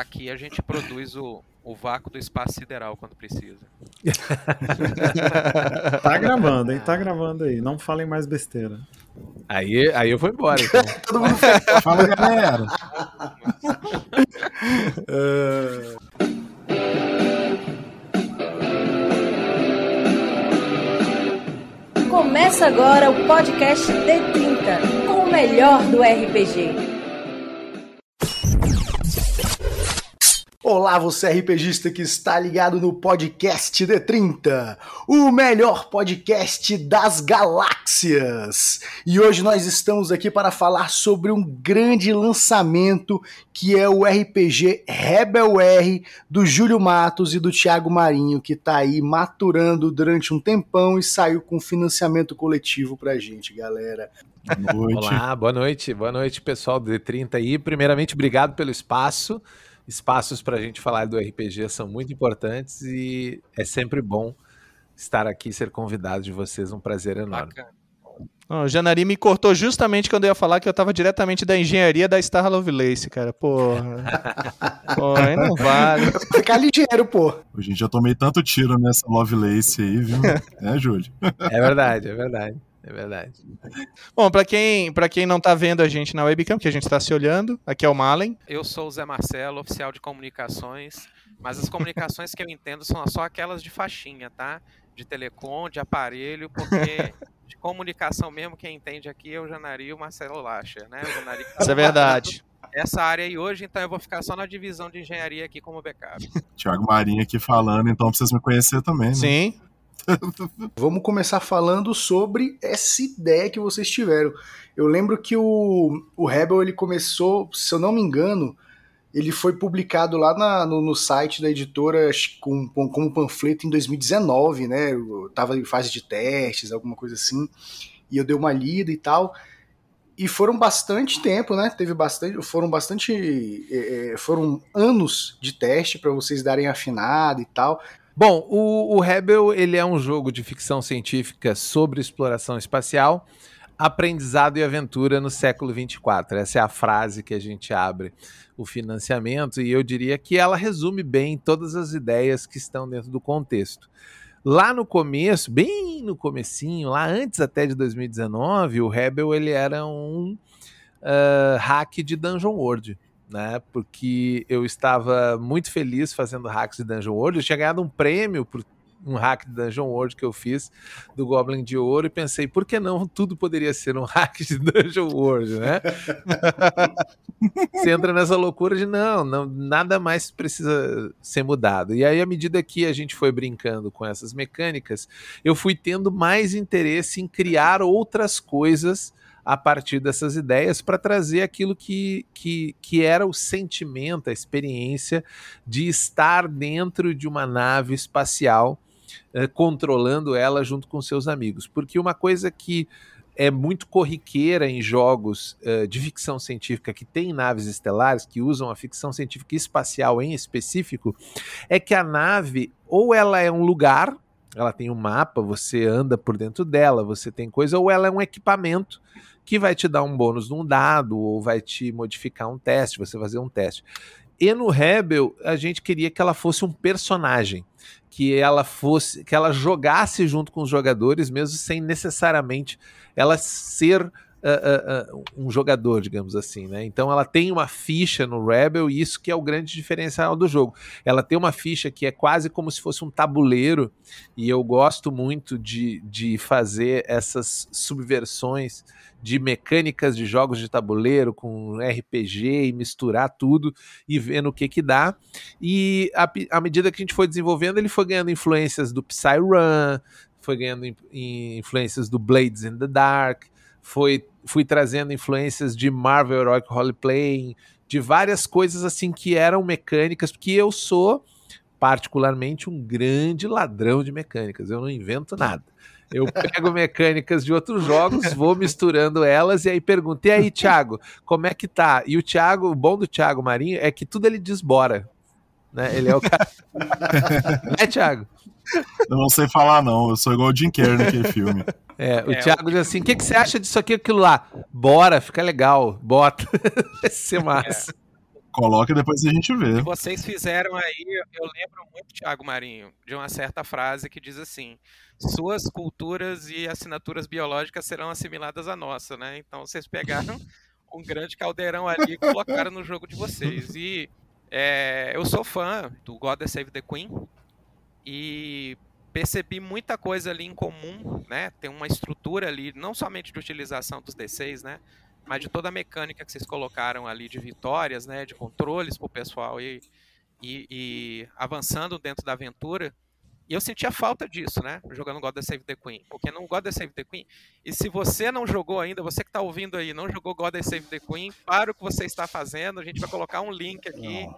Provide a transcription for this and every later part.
aqui a gente produz o, o vácuo do espaço sideral quando precisa. tá gravando, hein? Tá gravando aí. Não falem mais besteira. Aí, aí eu vou embora. Então. Todo mundo fala, galera. uh... Começa agora o podcast D30, com o melhor do RPG. Olá, você RPGista que está ligado no podcast D30, o melhor podcast das galáxias. E hoje nós estamos aqui para falar sobre um grande lançamento que é o RPG Rebel R do Júlio Matos e do Thiago Marinho, que está aí maturando durante um tempão e saiu com financiamento coletivo pra gente, galera. Boa noite. Olá, boa noite, boa noite, pessoal do D30 aí. Primeiramente, obrigado pelo espaço espaços para a gente falar do RPG são muito importantes e é sempre bom estar aqui, ser convidado de vocês, um prazer enorme. Oh, o Janari me cortou justamente quando eu ia falar que eu estava diretamente da engenharia da Star Lovelace, cara. Porra. Pô, aí não vale. Ficar ligeiro, pô. Gente, já tomei tanto tiro nessa Lovelace aí, viu? é, Júlio? É verdade, é verdade. É verdade. Bom, para quem, pra quem não tá vendo a gente na webcam, que a gente tá se olhando, aqui é o Malen. Eu sou o Zé Marcelo, oficial de comunicações, mas as comunicações que eu entendo são só aquelas de faixinha, tá? De telecom, de aparelho, porque de comunicação mesmo, quem entende aqui é o Janari e o Marcelo Lacha, né? O Janari tá Isso é verdade. Essa área aí hoje, então eu vou ficar só na divisão de engenharia aqui como backup. Tiago Marinho aqui falando, então pra vocês me conhecer também, né? Sim. Vamos começar falando sobre essa ideia que vocês tiveram. Eu lembro que o, o Rebel ele começou, se eu não me engano, ele foi publicado lá na, no, no, site da editora com, com, como panfleto em 2019, né? Eu tava em fase de testes, alguma coisa assim, e eu dei uma lida e tal. E foram bastante tempo, né? Teve bastante, foram bastante, é foram anos de teste para vocês darem afinada e tal. Bom, o, o Rebel ele é um jogo de ficção científica sobre exploração espacial, aprendizado e aventura no século 24. Essa é a frase que a gente abre o financiamento e eu diria que ela resume bem todas as ideias que estão dentro do contexto. Lá no começo, bem no comecinho, lá antes até de 2019, o Rebel ele era um uh, hack de Dungeon World né? Porque eu estava muito feliz fazendo hacks de Dungeon World. Eu tinha ganhado um prêmio por um hack de Dungeon World que eu fiz do Goblin de Ouro e pensei, por que não tudo poderia ser um hack de Dungeon World, né? Você entra nessa loucura de não, não, nada mais precisa ser mudado. E aí, à medida que a gente foi brincando com essas mecânicas, eu fui tendo mais interesse em criar outras coisas a partir dessas ideias para trazer aquilo que, que, que era o sentimento, a experiência de estar dentro de uma nave espacial, eh, controlando ela junto com seus amigos. Porque uma coisa que é muito corriqueira em jogos uh, de ficção científica que tem naves estelares, que usam a ficção científica espacial em específico, é que a nave ou ela é um lugar, ela tem um mapa, você anda por dentro dela, você tem coisa, ou ela é um equipamento que vai te dar um bônus num dado ou vai te modificar um teste, você fazer um teste. E no Rebel, a gente queria que ela fosse um personagem, que ela fosse, que ela jogasse junto com os jogadores, mesmo sem necessariamente ela ser uh, um jogador, digamos assim, né? Então ela tem uma ficha no Rebel e isso que é o grande diferencial do jogo. Ela tem uma ficha que é quase como se fosse um tabuleiro e eu gosto muito de, de fazer essas subversões de mecânicas de jogos de tabuleiro com RPG e misturar tudo e vendo o que que dá. E à medida que a gente foi desenvolvendo, ele foi ganhando influências do Psyrun, foi ganhando influências do Blades in the Dark, foi fui trazendo influências de Marvel Heroic Roleplaying, de várias coisas assim que eram mecânicas, porque eu sou particularmente um grande ladrão de mecânicas, eu não invento nada. Eu pego mecânicas de outros jogos, vou misturando elas e aí pergunto: e aí, Thiago, como é que tá? E o Thiago, o bom do Thiago Marinho é que tudo ele desbora. Né? Ele é o cara. né, Thiago? Eu não sei falar, não. Eu sou igual o Jim Carrey naquele filme. É, o é, Thiago diz assim: o que, que você acha disso aqui aquilo lá? Bora, fica legal, bota. Vai ser massa. É. Coloca e depois a gente vê. que vocês fizeram aí, eu lembro muito, Thiago Marinho, de uma certa frase que diz assim: suas culturas e assinaturas biológicas serão assimiladas à nossa, né? Então vocês pegaram um grande caldeirão ali e colocaram no jogo de vocês. E é, eu sou fã do God Save the Queen e percebi muita coisa ali em comum, né? Tem uma estrutura ali, não somente de utilização dos D6, né? Mas de toda a mecânica que vocês colocaram ali de vitórias, né? De controles para o pessoal e, e, e avançando dentro da aventura. E eu sentia falta disso, né? Jogando God Save the Queen. Porque no God Save the Queen. E se você não jogou ainda, você que está ouvindo aí, não jogou God Save the Queen, para o que você está fazendo. A gente vai colocar um link aqui,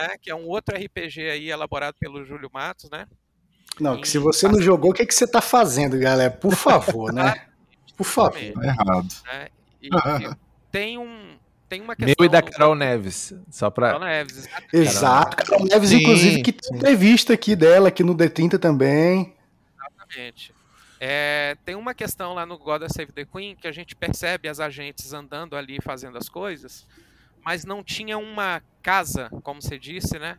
né? Que é um outro RPG aí elaborado pelo Júlio Matos, né? Não, que se você não jogou, o que, que você tá fazendo, galera? Por favor, né? Por favor. Tá errado. né? E, e tem um. Tem uma questão. Meu e da Carol Neves. Só pra. Carol Neves. Exato. Carol Neves, Sim, inclusive, que tem entrevista aqui dela, aqui no D30 também. Exatamente. É, tem uma questão lá no God Save the Queen que a gente percebe as agentes andando ali fazendo as coisas, mas não tinha uma casa, como você disse, né?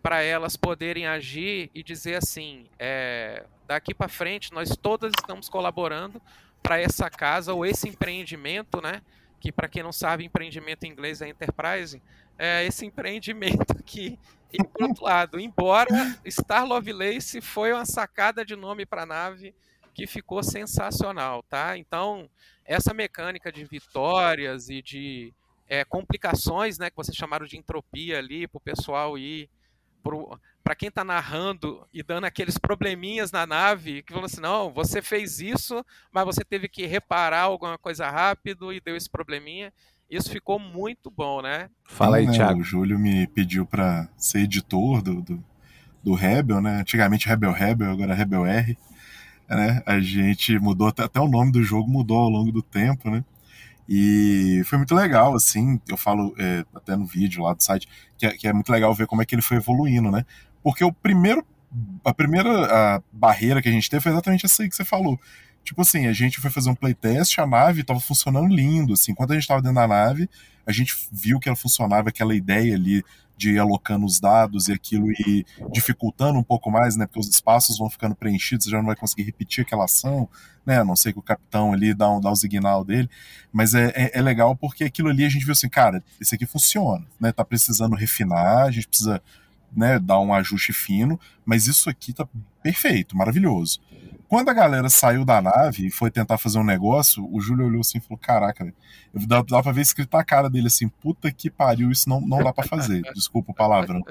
Para elas poderem agir e dizer assim: é, daqui para frente nós todas estamos colaborando para essa casa ou esse empreendimento, né? Que para quem não sabe, empreendimento em inglês é enterprise, é esse empreendimento aqui e por outro lado, embora Star Lovelace foi uma sacada de nome para a nave que ficou sensacional, tá? Então, essa mecânica de vitórias e de é, complicações, né, que vocês chamaram de entropia ali, para o pessoal ir para quem está narrando e dando aqueles probleminhas na nave, que falou assim, não, você fez isso, mas você teve que reparar alguma coisa rápido e deu esse probleminha. Isso ficou muito bom, né? Fala aí, Né, Thiago. O Júlio me pediu pra ser editor do, do, do Rebel, né? Antigamente Rebel Rebel, agora Rebel R. Né? A gente mudou, até, até o nome do jogo mudou ao longo do tempo, né? E foi muito legal, assim, eu falo é, até no vídeo lá do site, que é, que é muito legal ver como é que ele foi evoluindo, né? Porque o primeiro, a primeira a barreira que a gente teve foi exatamente essa aí que você falou. Tipo assim, a gente foi fazer um playtest, a nave tava funcionando lindo, assim, quando a gente tava dentro da nave, a gente viu que ela funcionava, aquela ideia ali de ir alocando os dados e aquilo e dificultando um pouco mais, né? Porque os espaços vão ficando preenchidos, você já não vai conseguir repetir aquela ação, né? A não sei que o capitão ali dá, um, dá o signal dele. Mas é, é, é legal porque aquilo ali a gente viu assim, cara, esse aqui funciona, né? Tá precisando refinar, a gente precisa né, dar um ajuste fino, mas isso aqui tá perfeito, maravilhoso. Quando a galera saiu da nave e foi tentar fazer um negócio, o Júlio olhou assim e falou: Caraca, velho, dá, dá pra ver escrito na cara dele assim: Puta que pariu, isso não, não dá pra fazer. Desculpa o palavrão.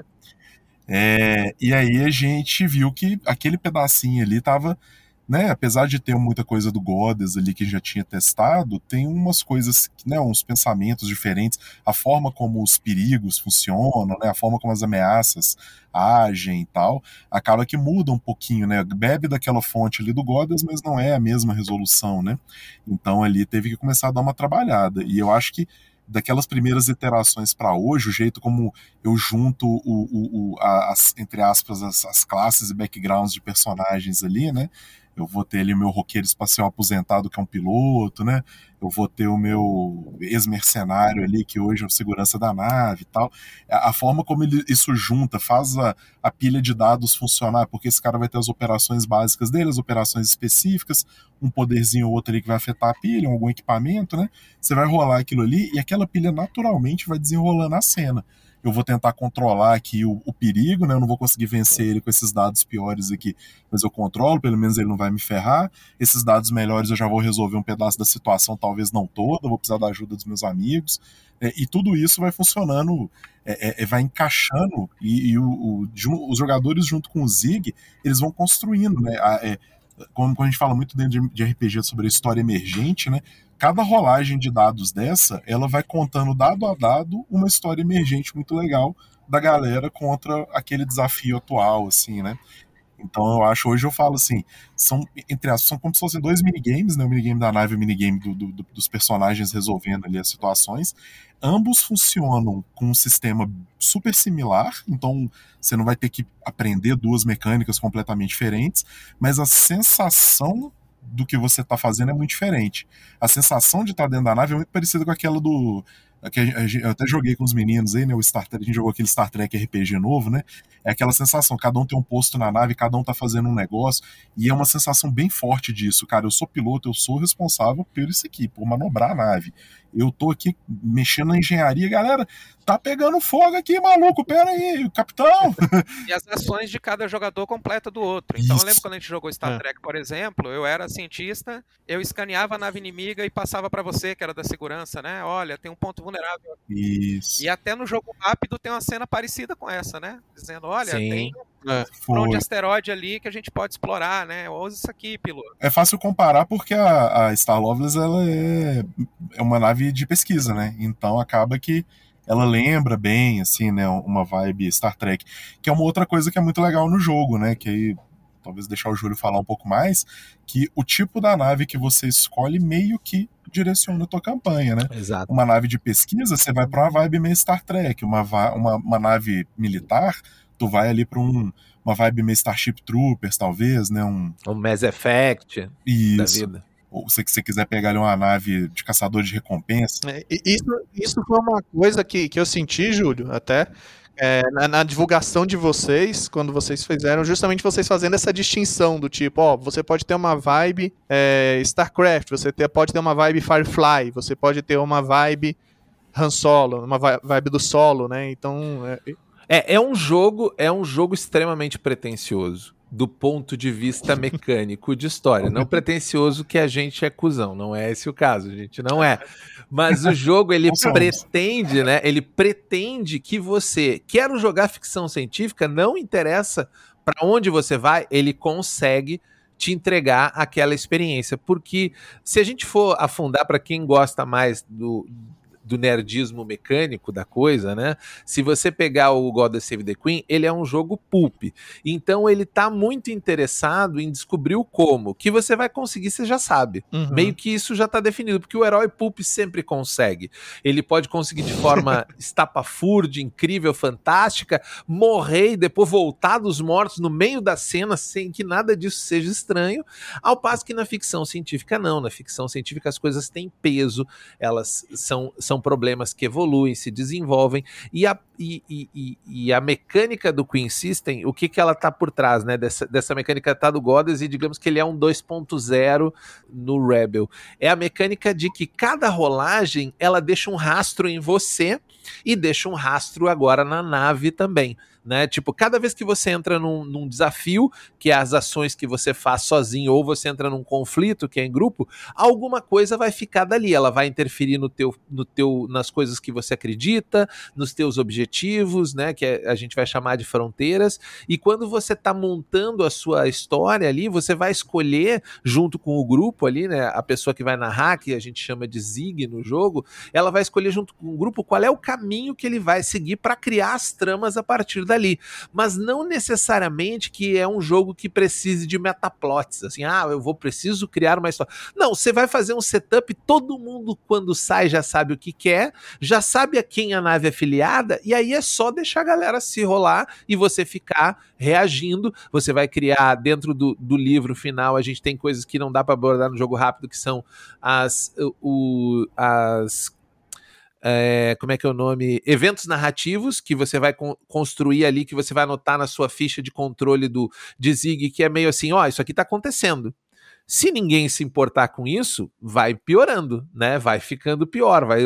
É, e aí a gente viu que aquele pedacinho ali tava. Né, apesar de ter muita coisa do Godes ali que já tinha testado, tem umas coisas, né, uns pensamentos diferentes, a forma como os perigos funcionam, né, a forma como as ameaças agem e tal, acaba que muda um pouquinho, né? Bebe daquela fonte ali do Godas, mas não é a mesma resolução, né? Então ali teve que começar a dar uma trabalhada. E eu acho que daquelas primeiras iterações para hoje, o jeito como eu junto o, o, o as, entre aspas as, as, classes e backgrounds de personagens ali, né? Eu vou ter ali o meu roqueiro espacial aposentado que é um piloto, né? Eu vou ter o meu ex-mercenário ali que hoje é o segurança da nave e tal. A, forma como ele, isso junta, faz a, a pilha de dados funcionar, porque esse cara vai ter as operações básicas dele, as operações específicas, um poderzinho ou outro ali que vai afetar a pilha, algum equipamento, né? Você vai rolar aquilo ali e aquela pilha naturalmente vai desenrolando a cena eu vou tentar controlar aqui o, o, perigo, né? Eu não vou conseguir vencer ele com esses dados piores aqui, mas eu controlo, pelo menos ele não vai me ferrar. Esses dados melhores eu já vou resolver um pedaço da situação, talvez não toda, vou precisar da ajuda dos meus amigos. É, e tudo isso vai funcionando, é, é, vai encaixando, e, e o, o, os jogadores, junto com o Zig, eles vão construindo, né? A, como, como a gente fala muito dentro de, de RPG sobre a história emergente, né? cada rolagem de dados dessa, ela vai contando dado a dado uma história emergente muito legal da galera contra aquele desafio atual, assim, né? Então eu acho, hoje eu falo assim, são, entre as, são como se fossem dois minigames, né? O minigame da nave e o minigame do, do, dos personagens resolvendo ali as situações. Ambos funcionam com um sistema super similar, então você não vai ter que aprender duas mecânicas completamente diferentes, mas a sensação do que você está fazendo é muito diferente. A sensação de estar tá dentro da nave é muito parecida com aquela do que eu até joguei com os meninos aí, né? O Star Trek, a gente jogou aquele Star Trek RPG novo, né? É aquela sensação, cada um tem um posto na nave, cada um tá fazendo um negócio, e é uma sensação bem forte disso, cara. Eu sou piloto, eu sou responsável por isso aqui, por manobrar a nave. Eu tô aqui mexendo na engenharia, galera, tá pegando fogo aqui, maluco, pera aí, capitão. E as ações de cada jogador completa do outro. Então Isso. eu lembro quando a gente jogou Star É. Trek, por exemplo, eu era cientista, eu escaneava a nave inimiga e passava pra você, que era da segurança, né? Olha, tem um ponto vulnerável. Isso. E até no jogo rápido tem uma cena parecida com essa, né? Dizendo, olha, Sim. tem É. um de asteroide ali que a gente pode explorar, né? Usa isso aqui, piloto. É fácil comparar porque a, a Star Lovelace ela é, é uma nave de pesquisa, né? Então acaba que ela lembra bem, assim, né? Uma vibe Star Trek. Que é uma outra coisa que é muito legal no jogo, né? Que aí, talvez deixar o Júlio falar um pouco mais, que o tipo da nave que você escolhe meio que direciona a tua campanha, né? Exato. Uma nave de pesquisa, você vai pra uma vibe meio Star Trek. Uma, uma, uma nave militar, tu vai ali pra um, uma vibe meio Starship Troopers, talvez, né? Um, O Mass Effect da isso. vida. Ou se você quiser pegar ali uma nave de caçador de recompensa. É, Isso, isso foi uma coisa que, que eu senti, Júlio, até é, na, na divulgação de vocês, quando vocês fizeram, justamente vocês fazendo essa distinção do tipo, ó, você pode ter uma vibe é, StarCraft, você ter- pode ter uma vibe Firefly, você pode ter uma vibe Han Solo, uma vi- vibe do solo, né? Então, é, É, é um jogo, é um jogo extremamente pretensioso do ponto de vista mecânico de história. Não pretensioso que a gente é cuzão, não é esse o caso, a gente não é. Mas o jogo ele somos. pretende, né? Ele pretende que você quer jogar ficção científica, não interessa para onde você vai, ele consegue te entregar aquela experiência, porque se a gente for afundar para quem gosta mais do do nerdismo mecânico da coisa, né? Se você pegar o God Save the Queen, ele é um jogo pulp. Então ele tá muito interessado em descobrir o como. Que você vai conseguir, você já sabe. Uhum. Meio que isso já tá definido, porque o herói pulp sempre consegue. Ele pode conseguir de forma estapafúrdia, incrível, fantástica, morrer e depois voltar dos mortos no meio da cena sem que nada disso seja estranho. Ao passo que na ficção científica não, na ficção científica as coisas têm peso, elas são, são problemas que evoluem, se desenvolvem, e a, e- e- e a mecânica do Queen System, o que, que ela tá por trás, né? Dessa, dessa mecânica tá do Goddess e digamos que ele é um 2.0 no Rebel. É a mecânica de que cada rolagem ela deixa um rastro em você e deixa um rastro agora na nave também. Né? Tipo, cada vez que você entra num, num desafio, que é as ações que você faz sozinho, ou você entra num conflito, que é em grupo, alguma coisa vai ficar dali. Ela vai interferir no teu, no teu, nas coisas que você acredita, nos teus objetivos, né? Que é- a gente vai chamar de fronteiras. E quando você está montando a sua história ali, você vai escolher, junto com o grupo ali, né? A pessoa que vai narrar, que a gente chama de Zig no jogo, ela vai escolher junto com o grupo qual é o caminho que ele vai seguir para criar as tramas a partir dali. Mas não necessariamente que é um jogo que precise de metaplots, assim, ah, eu vou preciso criar uma história. Não, você vai fazer um setup, todo mundo quando sai já sabe o que quer, já sabe a quem a nave é filiada, e aí é só deixar a galera se rolar e você ficar reagindo. Você vai criar dentro do, do livro final, a gente tem coisas que não dá para abordar no jogo rápido, que são as, o, as é, como é que é o nome? Eventos narrativos que você vai con- construir ali, que você vai anotar na sua ficha de controle do de Zig, que é meio assim, ó, isso aqui tá acontecendo. Se ninguém se importar com isso, vai piorando, né? Vai ficando pior. Vai...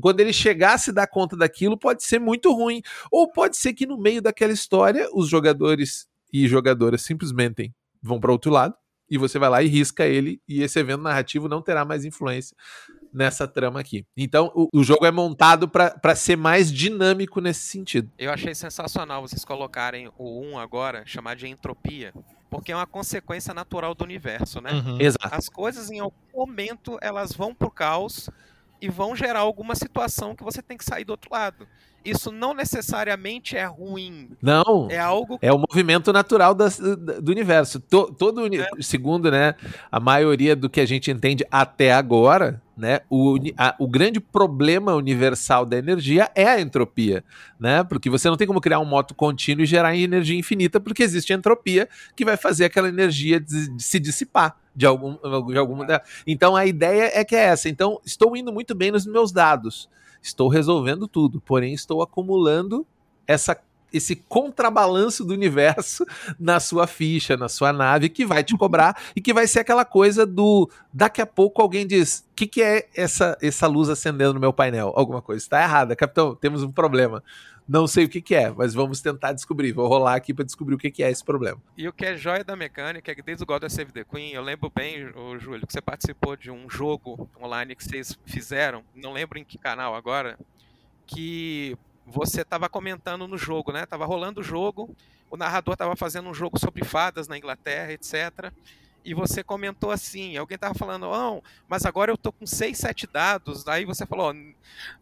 Quando ele chegar a se dar conta daquilo, pode ser muito ruim. Ou pode ser que no meio daquela história, os jogadores e jogadoras simplesmente vão para outro lado e você vai lá e risca ele, e esse evento narrativo não terá mais influência nessa trama aqui. Então, o, o jogo é montado para ser mais dinâmico nesse sentido. Eu achei sensacional vocês colocarem o 1 agora, chamar de entropia, porque é uma consequência natural do universo, né? Uhum. Exato. As coisas em algum momento elas vão pro caos e vão gerar alguma situação que você tem que sair do outro lado. Isso não necessariamente é ruim, Não, é algo É o movimento natural das- do universo. To- todo uni- segundo, né, a maioria do que a gente entende até agora, né, o, a- o grande problema universal da energia é a entropia, né? Porque você não tem como criar um moto contínuo e gerar energia infinita, porque existe entropia que vai fazer aquela energia des- se dissipar de algum, de algum Então a ideia é que é essa. Então estou indo muito bem nos meus dados. Estou resolvendo tudo, porém estou acumulando essa esse contrabalanço do universo na sua ficha, na sua nave, que vai te cobrar e que vai ser aquela coisa do. Daqui a pouco alguém diz: o que, que é essa, essa luz acendendo no meu painel? Alguma coisa está errada, capitão, temos um problema. Não sei o que, que é, mas vamos tentar descobrir. Vou rolar aqui para descobrir o que, que é esse problema. E o que é joia da mecânica é que desde o God Save the Queen, eu lembro bem, o Júlio, que você participou de um jogo online que vocês fizeram, não lembro em que canal agora, que você estava comentando no jogo, né? Tava rolando o jogo, o narrador estava fazendo um jogo sobre fadas na Inglaterra, etc. E você comentou assim, alguém estava falando, oh, mas agora eu tô com 6, 7 dados. Aí você falou,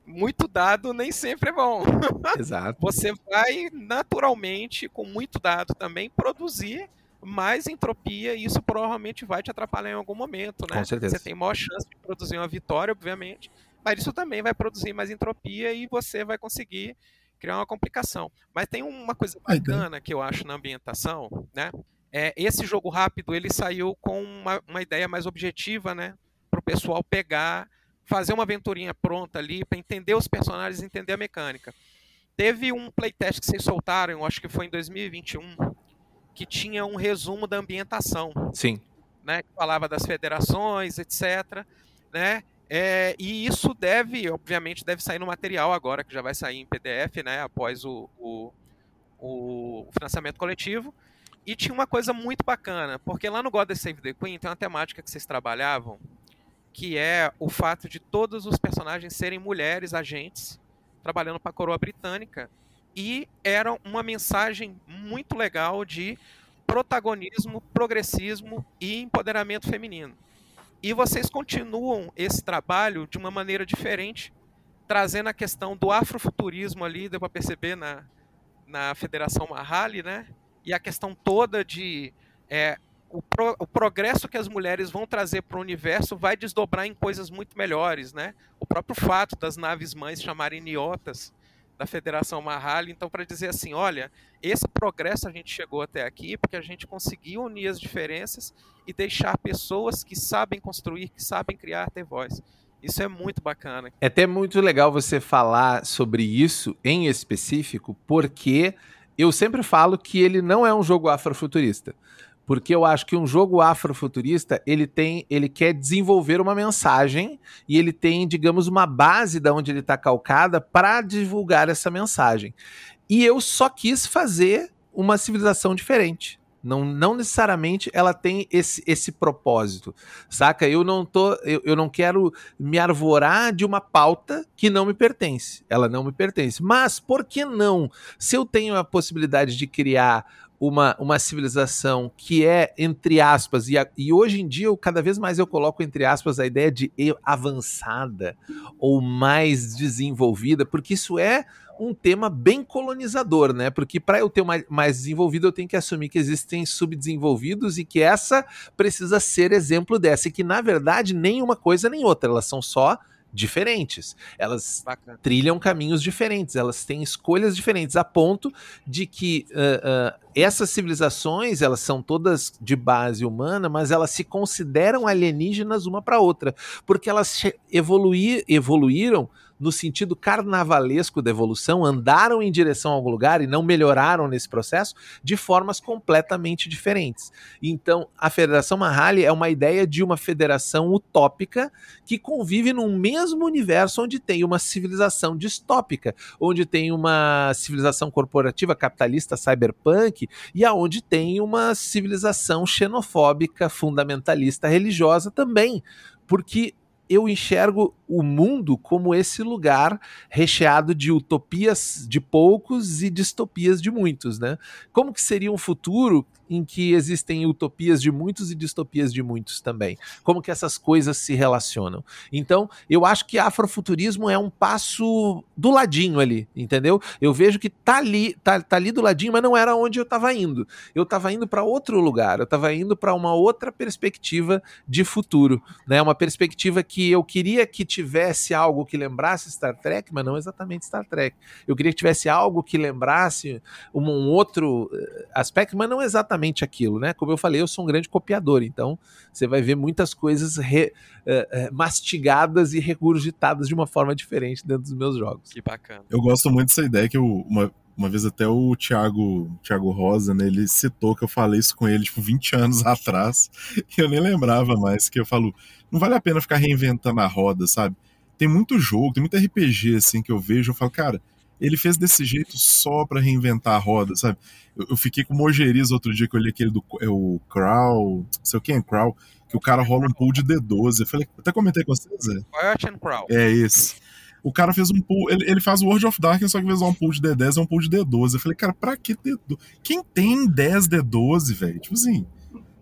muito dado nem sempre é bom. Exato. você vai naturalmente, com muito dado também, produzir mais entropia e isso provavelmente vai te atrapalhar em algum momento, né? Com certeza. Você tem maior chance de produzir uma vitória, obviamente, mas isso também vai produzir mais entropia e você vai conseguir criar uma complicação. Mas tem uma coisa bacana que eu acho na ambientação, né? É, esse jogo rápido ele saiu com uma, uma ideia mais objetiva, né? Para o pessoal pegar, fazer uma aventurinha pronta ali para entender os personagens, entender a mecânica. Teve um playtest que vocês soltaram, eu acho que foi em 2021, que tinha um resumo da ambientação. Sim. Né, que falava das federações, etc. Né? É, e isso deve, obviamente, deve sair no material agora, que já vai sair em PDF, né, após o, o, o financiamento coletivo. E tinha uma coisa muito bacana, porque lá no God Save the Queen tem uma temática que vocês trabalhavam, que é o fato de todos os personagens serem mulheres agentes, trabalhando para a coroa britânica, e era uma mensagem muito legal de protagonismo, progressismo e empoderamento feminino. E vocês continuam esse trabalho de uma maneira diferente, trazendo a questão do afrofuturismo ali, deu para perceber na, na Federação Mahali, né? E a questão toda de é, o, pro, o, progresso que as mulheres vão trazer para o universo vai desdobrar em coisas muito melhores, né? O próprio fato das naves mães chamarem niotas da Federação Mahali, então para dizer assim, olha, esse progresso a gente chegou até aqui porque a gente conseguiu unir as diferenças e deixar pessoas que sabem construir, que sabem criar ter voz. Isso é muito bacana. É até muito legal você falar sobre isso em específico, porque eu sempre falo que ele não é um jogo afrofuturista porque eu acho que um jogo afrofuturista ele tem, ele quer desenvolver uma mensagem e ele tem, digamos, uma base da onde ele está calcada para divulgar essa mensagem. E eu só quis fazer uma civilização diferente. Não, não necessariamente ela tem esse, esse propósito, saca? Eu não tô, eu, eu não quero me arvorar de uma pauta que não me pertence. Ela não me pertence. Mas por que não? Se eu tenho a possibilidade de criar uma, uma civilização que é, entre aspas, e, a, e hoje em dia eu, cada vez mais eu coloco entre aspas a ideia de avançada ou mais desenvolvida, porque isso é um tema bem colonizador, né? Porque para eu ter mais, mais desenvolvido, eu tenho que assumir que existem subdesenvolvidos e que essa precisa ser exemplo dessa, e que na verdade nem uma coisa nem outra, elas são só diferentes. Elas Bacana. trilham caminhos diferentes, elas têm escolhas diferentes, a ponto de que uh, uh, essas civilizações, elas são todas de base humana, mas elas se consideram alienígenas uma para outra, porque elas evoluir, evoluíram no sentido carnavalesco da evolução, andaram em direção a algum lugar e não melhoraram nesse processo de formas completamente diferentes. Então, a Federação Mahali é uma ideia de uma federação utópica que convive num mesmo universo onde tem uma civilização distópica, onde tem uma civilização corporativa capitalista cyberpunk e aonde tem uma civilização xenofóbica fundamentalista religiosa também, porque eu enxergo o mundo como esse lugar recheado de utopias de poucos e distopias de muitos, né? Como que seria um futuro em que existem utopias de muitos e distopias de muitos também? Como que essas coisas se relacionam? Então, eu acho que afrofuturismo é um passo do ladinho ali, entendeu? Eu vejo que tá ali, tá, tá ali do ladinho, mas não era onde eu estava indo. Eu estava indo para outro lugar, eu estava indo para uma outra perspectiva de futuro, né? Uma perspectiva que que eu queria que tivesse algo que lembrasse Star Trek, mas não exatamente Star Trek. Eu queria que tivesse algo que lembrasse um, um outro eh, aspecto, mas não exatamente aquilo, né? Como eu falei, eu sou um grande copiador, então você vai ver muitas coisas re, uh, uh, mastigadas e regurgitadas de uma forma diferente dentro dos meus jogos. Que bacana. Eu gosto muito dessa ideia que eu, uma, uma vez até o Thiago, Thiago Rosa, né, ele citou que eu falei isso com ele, tipo, 20 anos atrás, e eu nem lembrava mais, que eu falo, não vale a pena ficar reinventando a roda, sabe? Tem muito jogo, tem muito RPG, assim, que eu vejo, eu falo, cara, ele fez desse jeito só para reinventar a roda, sabe? Eu, eu fiquei com o Mogeriz outro dia que eu olhei aquele do é o Crow, sei o que é Crow, que o cara rola um pool de D12. Eu falei, até comentei com vocês, é. Quiet and Crow. É isso. O cara fez um pool, ele, ele faz o World of Darkness, só que fez um pool de D10 é um pool de D12. Eu falei, cara, pra que D12? Quem tem 10 D12, velho? Tipo assim,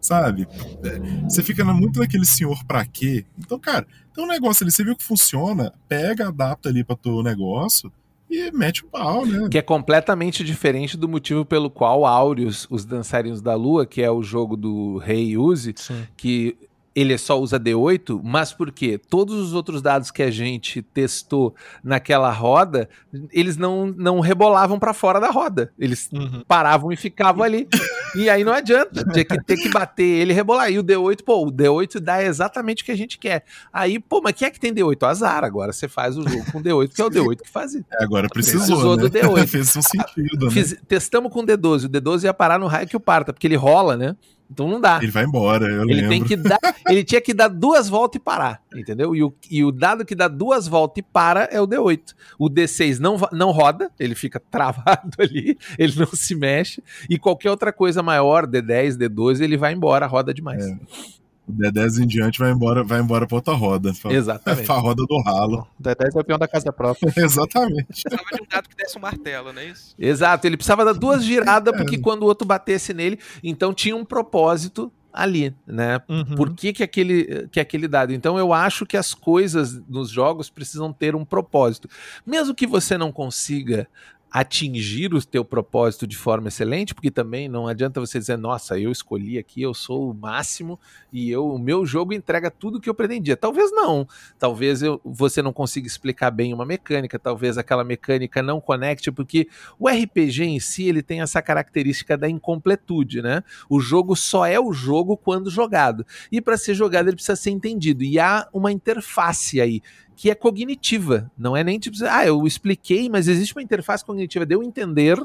sabe? É, você fica muito naquele senhor pra quê? Então, cara, tem um negócio ali, você viu que funciona, pega, adapta ali pra teu negócio e mete o pau, né? Que é completamente diferente do motivo pelo qual Áureos, os dançarinos da lua, que é o jogo do Rei Uzi, que ele só usa D8, mas porque todos os outros dados que a gente testou naquela roda, eles não, não rebolavam para fora da roda. Eles uhum. paravam e ficavam ali. e aí não adianta, tinha que ter que bater ele e rebolar. E o D8, pô, o D8 dá exatamente o que a gente quer. Aí, pô, mas quem é que tem D8? Azar. Agora você faz o jogo com D8, que é o D8 que fazia. É, agora precisou, precisou né? do D8. Fez um sentido, né? Fiz, testamos com o D12. O D12 ia parar no raio que o parta, porque ele rola, né? Então não dá. Ele vai embora, eu ele lembro. Tem que dar, ele tinha que dar duas voltas e parar, entendeu? E o, e o dado que dá duas voltas e para é o D8. O D6 não, não roda, ele fica travado ali, ele não se mexe. E qualquer outra coisa maior, D10, D12, ele vai embora, roda demais. É. O D10 em diante vai embora, vai embora pra outra roda. Pra, Exatamente. Pra roda do ralo. O D10 é o peão da casa própria. Exatamente. Precisava de um dado que desse um martelo, não é isso? Exato, ele precisava dar duas giradas, porque é. quando o outro batesse nele, então tinha um propósito ali, né? Uhum. Por que, que, aquele, que aquele dado? Então eu acho que as coisas nos jogos precisam ter um propósito. Mesmo que você não consiga atingir o teu propósito de forma excelente, porque também não adianta você dizer, nossa, eu escolhi aqui, eu sou o máximo e eu, o meu jogo entrega tudo que eu pretendia. Talvez não, talvez eu, você não consiga explicar bem uma mecânica, talvez aquela mecânica não conecte, porque o RPG em si ele tem essa característica da incompletude, né? O jogo só é o jogo quando jogado e para ser jogado ele precisa ser entendido e há uma interface aí que é cognitiva. Não é nem tipo, ah, eu expliquei, mas existe uma interface cognitiva de eu entender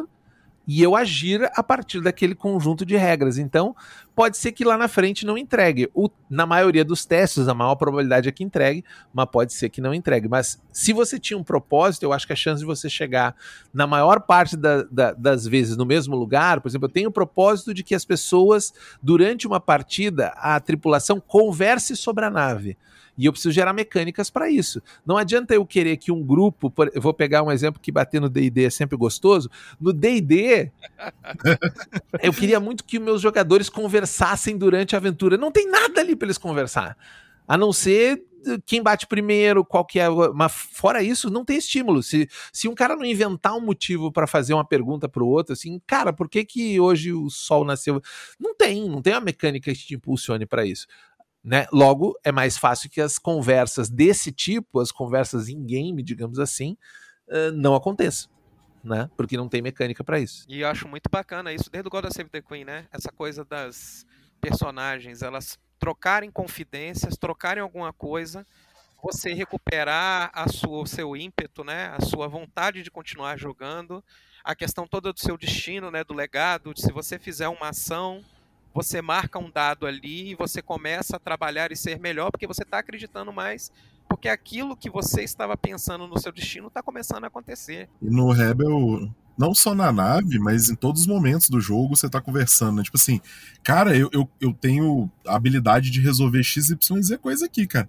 e eu agir a partir daquele conjunto de regras. Então, pode ser que lá na frente não entregue. O, na maioria dos testes, a maior probabilidade é que entregue, mas pode ser que não entregue. Mas se você tinha um propósito, eu acho que a chance de você chegar na maior parte da, da, das vezes no mesmo lugar, por exemplo, eu tenho o propósito de que as pessoas, durante uma partida, a tripulação converse sobre a nave. E eu preciso gerar mecânicas para isso. Não adianta eu querer que um grupo, por, eu vou pegar um exemplo que bater no D&D é sempre gostoso. No D&D, eu queria muito que meus jogadores conversassem durante a aventura. Não tem nada ali para eles conversar. A não ser quem bate primeiro, qual que é. Mas fora isso, não tem estímulo. Se, se um cara não inventar um motivo para fazer uma pergunta pro outro, assim, cara, por que que hoje o sol nasceu? Não tem, não tem uma mecânica que te impulsione para isso. Né? Logo, é mais fácil que as conversas desse tipo, as conversas em game, digamos assim, uh, não aconteçam. Né? Porque não tem mecânica para isso. E eu acho muito bacana isso, desde o God of Save the Queen, né? Essa coisa das personagens, elas trocarem confidências, trocarem alguma coisa, você recuperar a sua, o seu ímpeto, né? A sua vontade de continuar jogando, a questão toda do seu destino, né? Do legado, de se você fizer uma ação, você marca um dado ali e você começa a trabalhar e ser melhor porque você está acreditando mais, porque aquilo que você estava pensando no seu destino está começando a acontecer. E no Rebel, não só na nave, mas em todos os momentos do jogo você está conversando. Né? Tipo assim, cara, eu, eu, eu tenho a habilidade de resolver X, Y, Z coisa aqui, cara.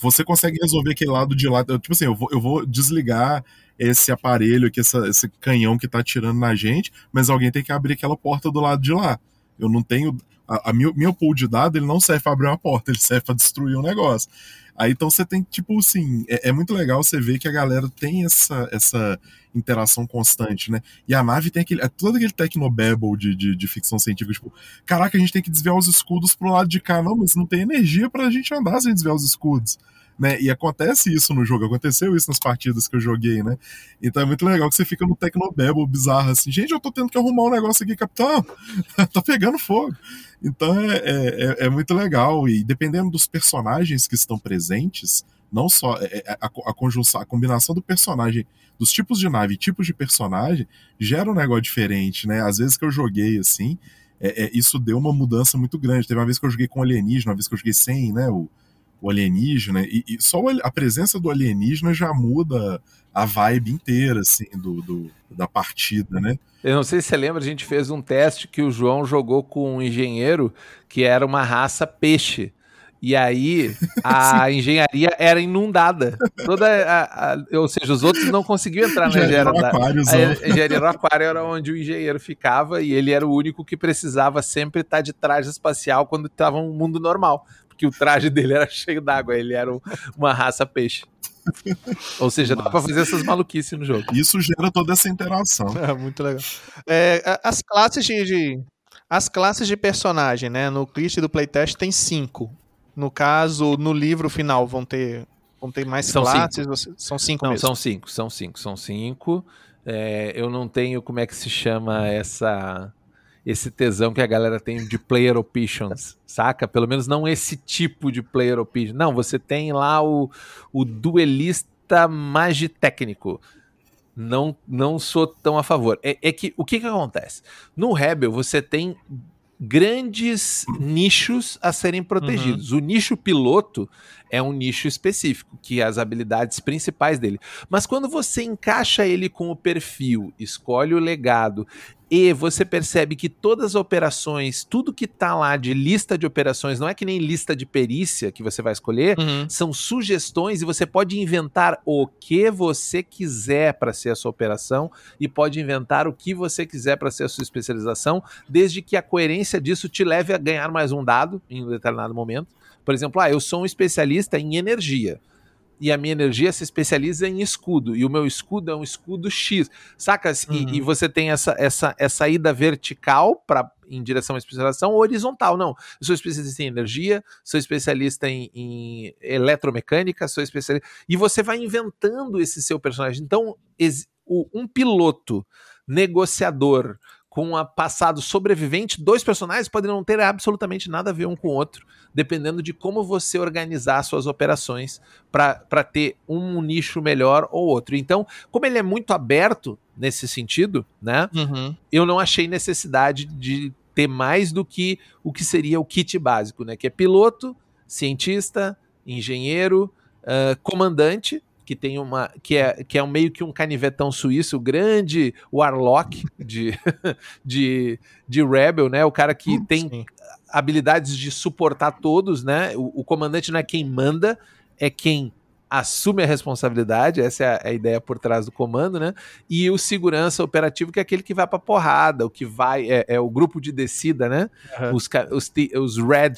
Você consegue resolver aquele lado de lá. Tipo assim, eu vou, eu vou desligar esse aparelho aqui, essa, esse canhão que está atirando na gente, mas alguém tem que abrir aquela porta do lado de lá. Eu não tenho. A, a meu, meu pool de dados ele não serve para abrir uma porta, ele serve para destruir um negócio. Aí então você tem, tipo assim, é, é, muito legal você ver que a galera tem essa, essa interação constante, né? E a nave tem aquele. É todo aquele tecnobabble de, de, de, ficção científica, tipo, caraca, a gente tem que desviar os escudos pro lado de cá. Não, mas não tem energia pra gente andar sem desviar os escudos. Né? E acontece isso no jogo, aconteceu isso nas partidas que eu joguei, né? Então é muito legal que você fica no Tecnobabble bizarro assim, gente, eu tô tendo que arrumar um negócio aqui, capitão, tá pegando fogo. Então é, é, é, é muito legal, e dependendo dos personagens que estão presentes, não só é, é, a, a, conjunção, a combinação do personagem, dos tipos de nave, tipos de personagem, gera um negócio diferente, né? Às vezes que eu joguei assim, é, é, isso deu uma mudança muito grande. Teve uma vez que eu joguei com alienígena, uma vez que eu joguei sem, né? O, o alienígena, e, e, só a presença do alienígena já muda a vibe inteira, assim, do, do, da partida, né? Eu não sei se você lembra, a gente fez um teste que o João jogou com um engenheiro que era uma raça peixe. E aí a engenharia era inundada. Toda a, a, ou seja, os outros não conseguiam entrar na engenharia. A engenharia no aquário era onde o engenheiro ficava e ele era o único que precisava sempre estar de traje espacial quando estava um mundo normal. Porque o traje dele era cheio d'água, ele era uma raça peixe. Ou seja, Nossa. dá pra fazer essas maluquices no jogo. Isso gera toda essa interação. É, muito legal. É, as classes de, de, As classes de personagem, né? No list do playtest tem cinco. No caso, no livro final vão ter, vão ter mais são classes? Cinco. São cinco não, mesmo? São cinco, são cinco, são cinco. É, eu não tenho como é que se chama essa esse tesão que a galera tem de player options, saca? Pelo menos não esse tipo de player option. Não, você tem lá o, o duelista magitécnico. Não, não sou tão a favor. É, é que o que, que acontece? No Rebel você tem grandes nichos a serem protegidos. Uhum. O nicho piloto é um nicho específico, que é as habilidades principais dele. Mas quando você encaixa ele com o perfil, escolhe o legado e você percebe que todas as operações, tudo que tá lá de lista de operações, não é que nem lista de perícia que você vai escolher, uhum. são sugestões e você pode inventar o que você quiser para ser a sua operação e pode inventar o que você quiser para ser a sua especialização, desde que a coerência disso te leve a ganhar mais um dado em um determinado momento. Por exemplo, ah, eu sou um especialista em energia e a minha energia se especializa em escudo, e o meu escudo é um escudo X, saca? Uhum. E, e, uhum. você tem essa, essa, essa ida vertical para em direção à especialização ou horizontal, não. Eu sou especialista em energia, sou especialista em, em eletromecânica, sou especialista. E você vai inventando esse seu personagem. Então, um piloto negociador com a passado sobrevivente, dois personagens podem não ter absolutamente nada a ver um com o outro, dependendo de como você organizar suas operações para ter um nicho melhor ou outro. Então, como ele é muito aberto nesse sentido, né? Uhum. Eu não achei necessidade de ter mais do que o que seria o kit básico, né? Que é piloto, cientista, engenheiro, uh, comandante que tem uma que é, que é um, meio que um canivetão suíço, o grande Warlock de, de, de Rebel, né? O cara que hum, tem sim. habilidades de suportar todos, né? O, o, comandante não é quem manda, é quem assume a responsabilidade, essa é a, é a, ideia por trás do comando, né? E o segurança operativo, que é aquele que vai pra porrada, o que vai, é, é o grupo de descida, né? Uhum. Os, os, os red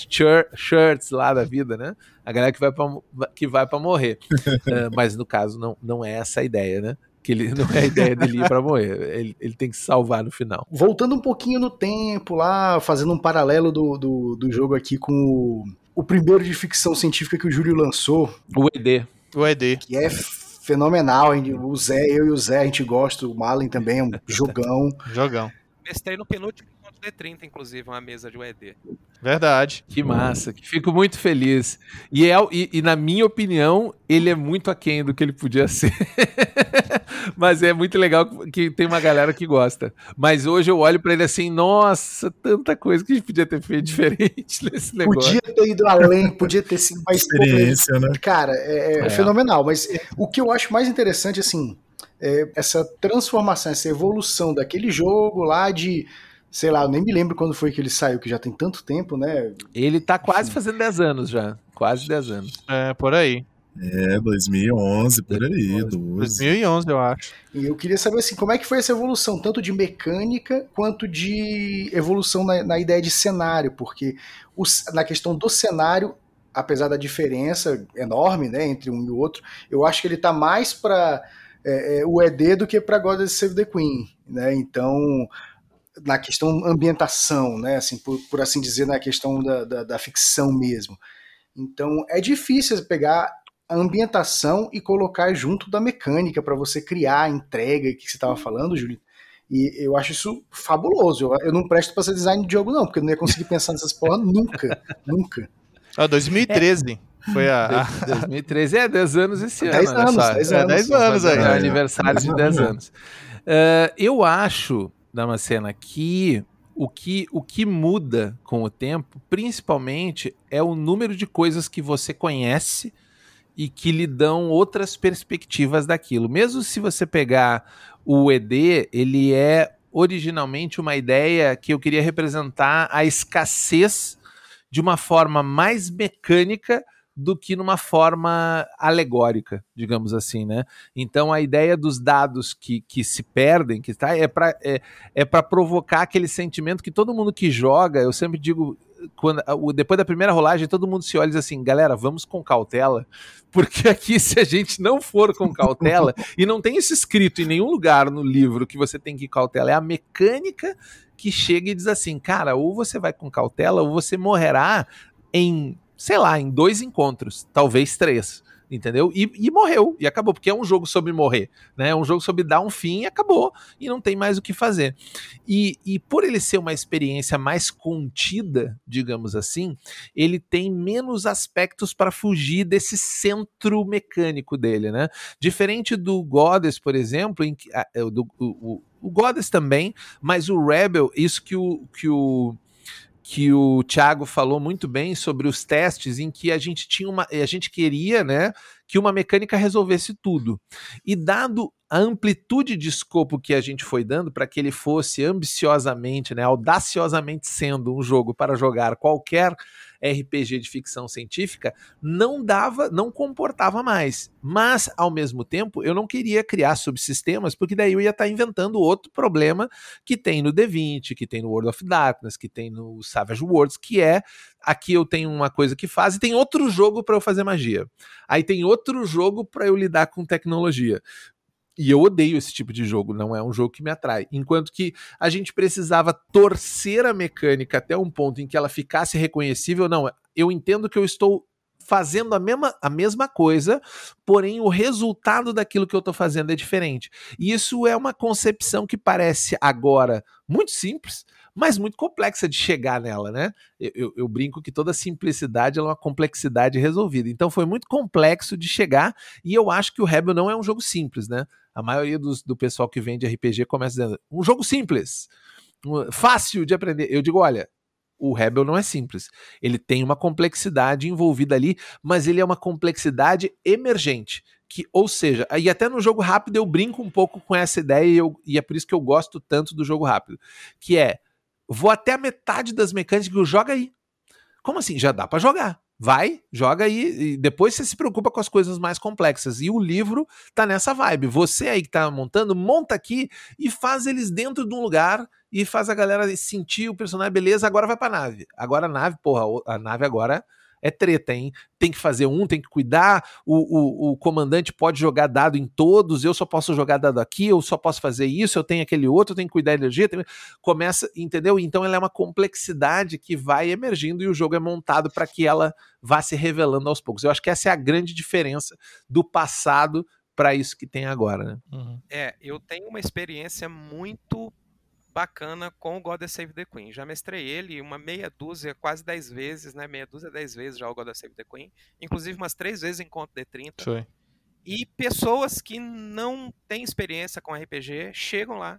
shirts lá da vida, né? A galera que vai pra, que vai pra morrer. uh, mas no caso, não, não é essa a ideia, né? que ele não é a ideia dele ir para morrer, ele, ele tem que se salvar no final. Voltando um pouquinho no tempo lá, fazendo um paralelo do, do, do jogo aqui com o, o primeiro de ficção científica que o Júlio lançou. O ED. O ED. Que é fenomenal. O Zé, eu e o Zé, a gente gosta. O Malen também é um jogão. jogão. Mestrei no penúltimo D30, inclusive, uma mesa de UED. Verdade. Que massa. Fico muito feliz. E, é, e, e, na minha opinião, ele é muito aquém do que ele podia ser. Mas é muito legal que tem uma galera que gosta. Mas hoje eu olho para ele assim, nossa, tanta coisa que a gente podia ter feito diferente nesse negócio. Podia ter ido além, podia ter sido mais experiência, né? Cara, é, é, é, fenomenal. Mas o que eu acho mais interessante, assim, é essa transformação, essa evolução daquele jogo lá de sei lá, eu nem me lembro quando foi que ele saiu, que já tem tanto tempo, né? Ele tá quase fazendo 10 anos já. Quase 10 anos. É, por aí. É, 2011, por aí, 12. 2011, eu acho. E eu queria saber assim, como é que foi essa evolução, tanto de mecânica quanto de evolução na, na ideia de cenário, porque os, na questão do cenário, apesar da diferença enorme, né, entre um e o outro, eu acho que ele tá mais para é, é, o ED do que para God Save the Queen, né? Então, na questão ambientação, né? Assim, por, por assim dizer, na questão da, da, da ficção mesmo. Então é difícil pegar a ambientação e colocar junto da mecânica para você criar a entrega que você estava falando, Júlio. E eu acho isso fabuloso. Eu, eu não presto para ser design de jogo, não, porque eu não ia conseguir pensar nessas porra nunca. nunca. Ah, 2013. É. Foi a. 2013 é 10 anos esse ano. 10 anos, 10 anos. É 10 anos aí. É aniversário de 10 anos. Uh, eu acho, Damascena, que o que, o que muda com o tempo, principalmente, é o número de coisas que você conhece e que lhe dão outras perspectivas daquilo. Mesmo se você pegar o ED, ele é originalmente uma ideia que eu queria representar a escassez de uma forma mais mecânica do que numa forma alegórica, digamos assim, né? Então a ideia dos dados que, que se perdem, que tá, é para é, é provocar aquele sentimento que todo mundo que joga, eu sempre digo, quando, depois da primeira rolagem, todo mundo se olha e diz assim, galera, vamos com cautela, porque aqui se a gente não for com cautela, e não tem isso escrito em nenhum lugar no livro que você tem que ir cautela, é a mecânica que chega e diz assim, cara, ou você vai com cautela, ou você morrerá em sei lá, em dois encontros, talvez três, entendeu? E, e, morreu, e acabou, porque é um jogo sobre morrer, né? É um jogo sobre dar um fim e acabou, e não tem mais o que fazer. E, e por ele ser uma experiência mais contida, digamos assim, ele tem menos aspectos para fugir desse centro mecânico dele, né? Diferente do Goddess, por exemplo, em que, é, do, o, o Goddess também, mas o Rebel, isso que o, que o que o Thiago falou muito bem sobre os testes em que a gente tinha uma, a gente queria, né, que uma mecânica resolvesse tudo. E dado a amplitude de escopo que a gente foi dando para que ele fosse ambiciosamente, né, audaciosamente sendo um jogo para jogar qualquer RPG de ficção científica, não dava, não comportava mais. Mas, ao mesmo tempo, eu não queria criar subsistemas, porque daí eu ia estar inventando outro problema que tem no D20, que tem no World of Darkness, que tem no Savage Worlds, que é aqui eu tenho uma coisa que faz e tem outro jogo para eu fazer magia. Aí tem outro jogo para eu lidar com tecnologia. E eu odeio esse tipo de jogo, não é um jogo que me atrai. Enquanto que a gente precisava torcer a mecânica até um ponto em que ela ficasse reconhecível, não, eu entendo que eu estou fazendo a mesma, a mesma coisa, porém o resultado daquilo que eu estou fazendo é diferente. E isso é uma concepção que parece agora muito simples, mas muito complexa de chegar nela, né? Eu, eu, eu, brinco que toda simplicidade é uma complexidade resolvida. Então foi muito complexo de chegar, e eu acho que o Rebel não é um jogo simples, né? A maioria dos, do pessoal que vende RPG começa dizendo: um jogo simples, fácil de aprender. Eu digo, olha, o Rebel não é simples. Ele tem uma complexidade envolvida ali, mas ele é uma complexidade emergente. Que, ou seja, e até no jogo rápido eu brinco um pouco com essa ideia e, eu, e é por isso que eu gosto tanto do jogo rápido. Que é Vou até a metade das mecânicas, joga aí. Como assim? Já dá para jogar. Vai, joga aí e depois você se preocupa com as coisas mais complexas. E o livro tá nessa vibe. Você aí que tá montando, monta aqui e faz eles dentro de um lugar e faz a galera sentir o personagem, beleza, agora vai pra nave. Agora a nave, porra, a nave agora é treta, hein? Tem que fazer um, tem que cuidar. O, o, o, comandante pode jogar dado em todos, eu só posso jogar dado aqui, eu só posso fazer isso, eu tenho aquele outro, eu tenho que cuidar da energia. Tenho... Começa, entendeu? Então ela é uma complexidade que vai emergindo e o jogo é montado para que ela vá se revelando aos poucos. Eu acho que essa é a grande diferença do passado para isso que tem agora, né? Uhum. É, eu tenho uma experiência muito bacana com o God Save the Queen. Já mestrei ele uma meia dúzia, quase dez vezes, né? Meia dúzia, dez vezes já o God Save the Queen. Inclusive umas três vezes em conto de 30. Foi. E pessoas que não têm experiência com RPG chegam lá.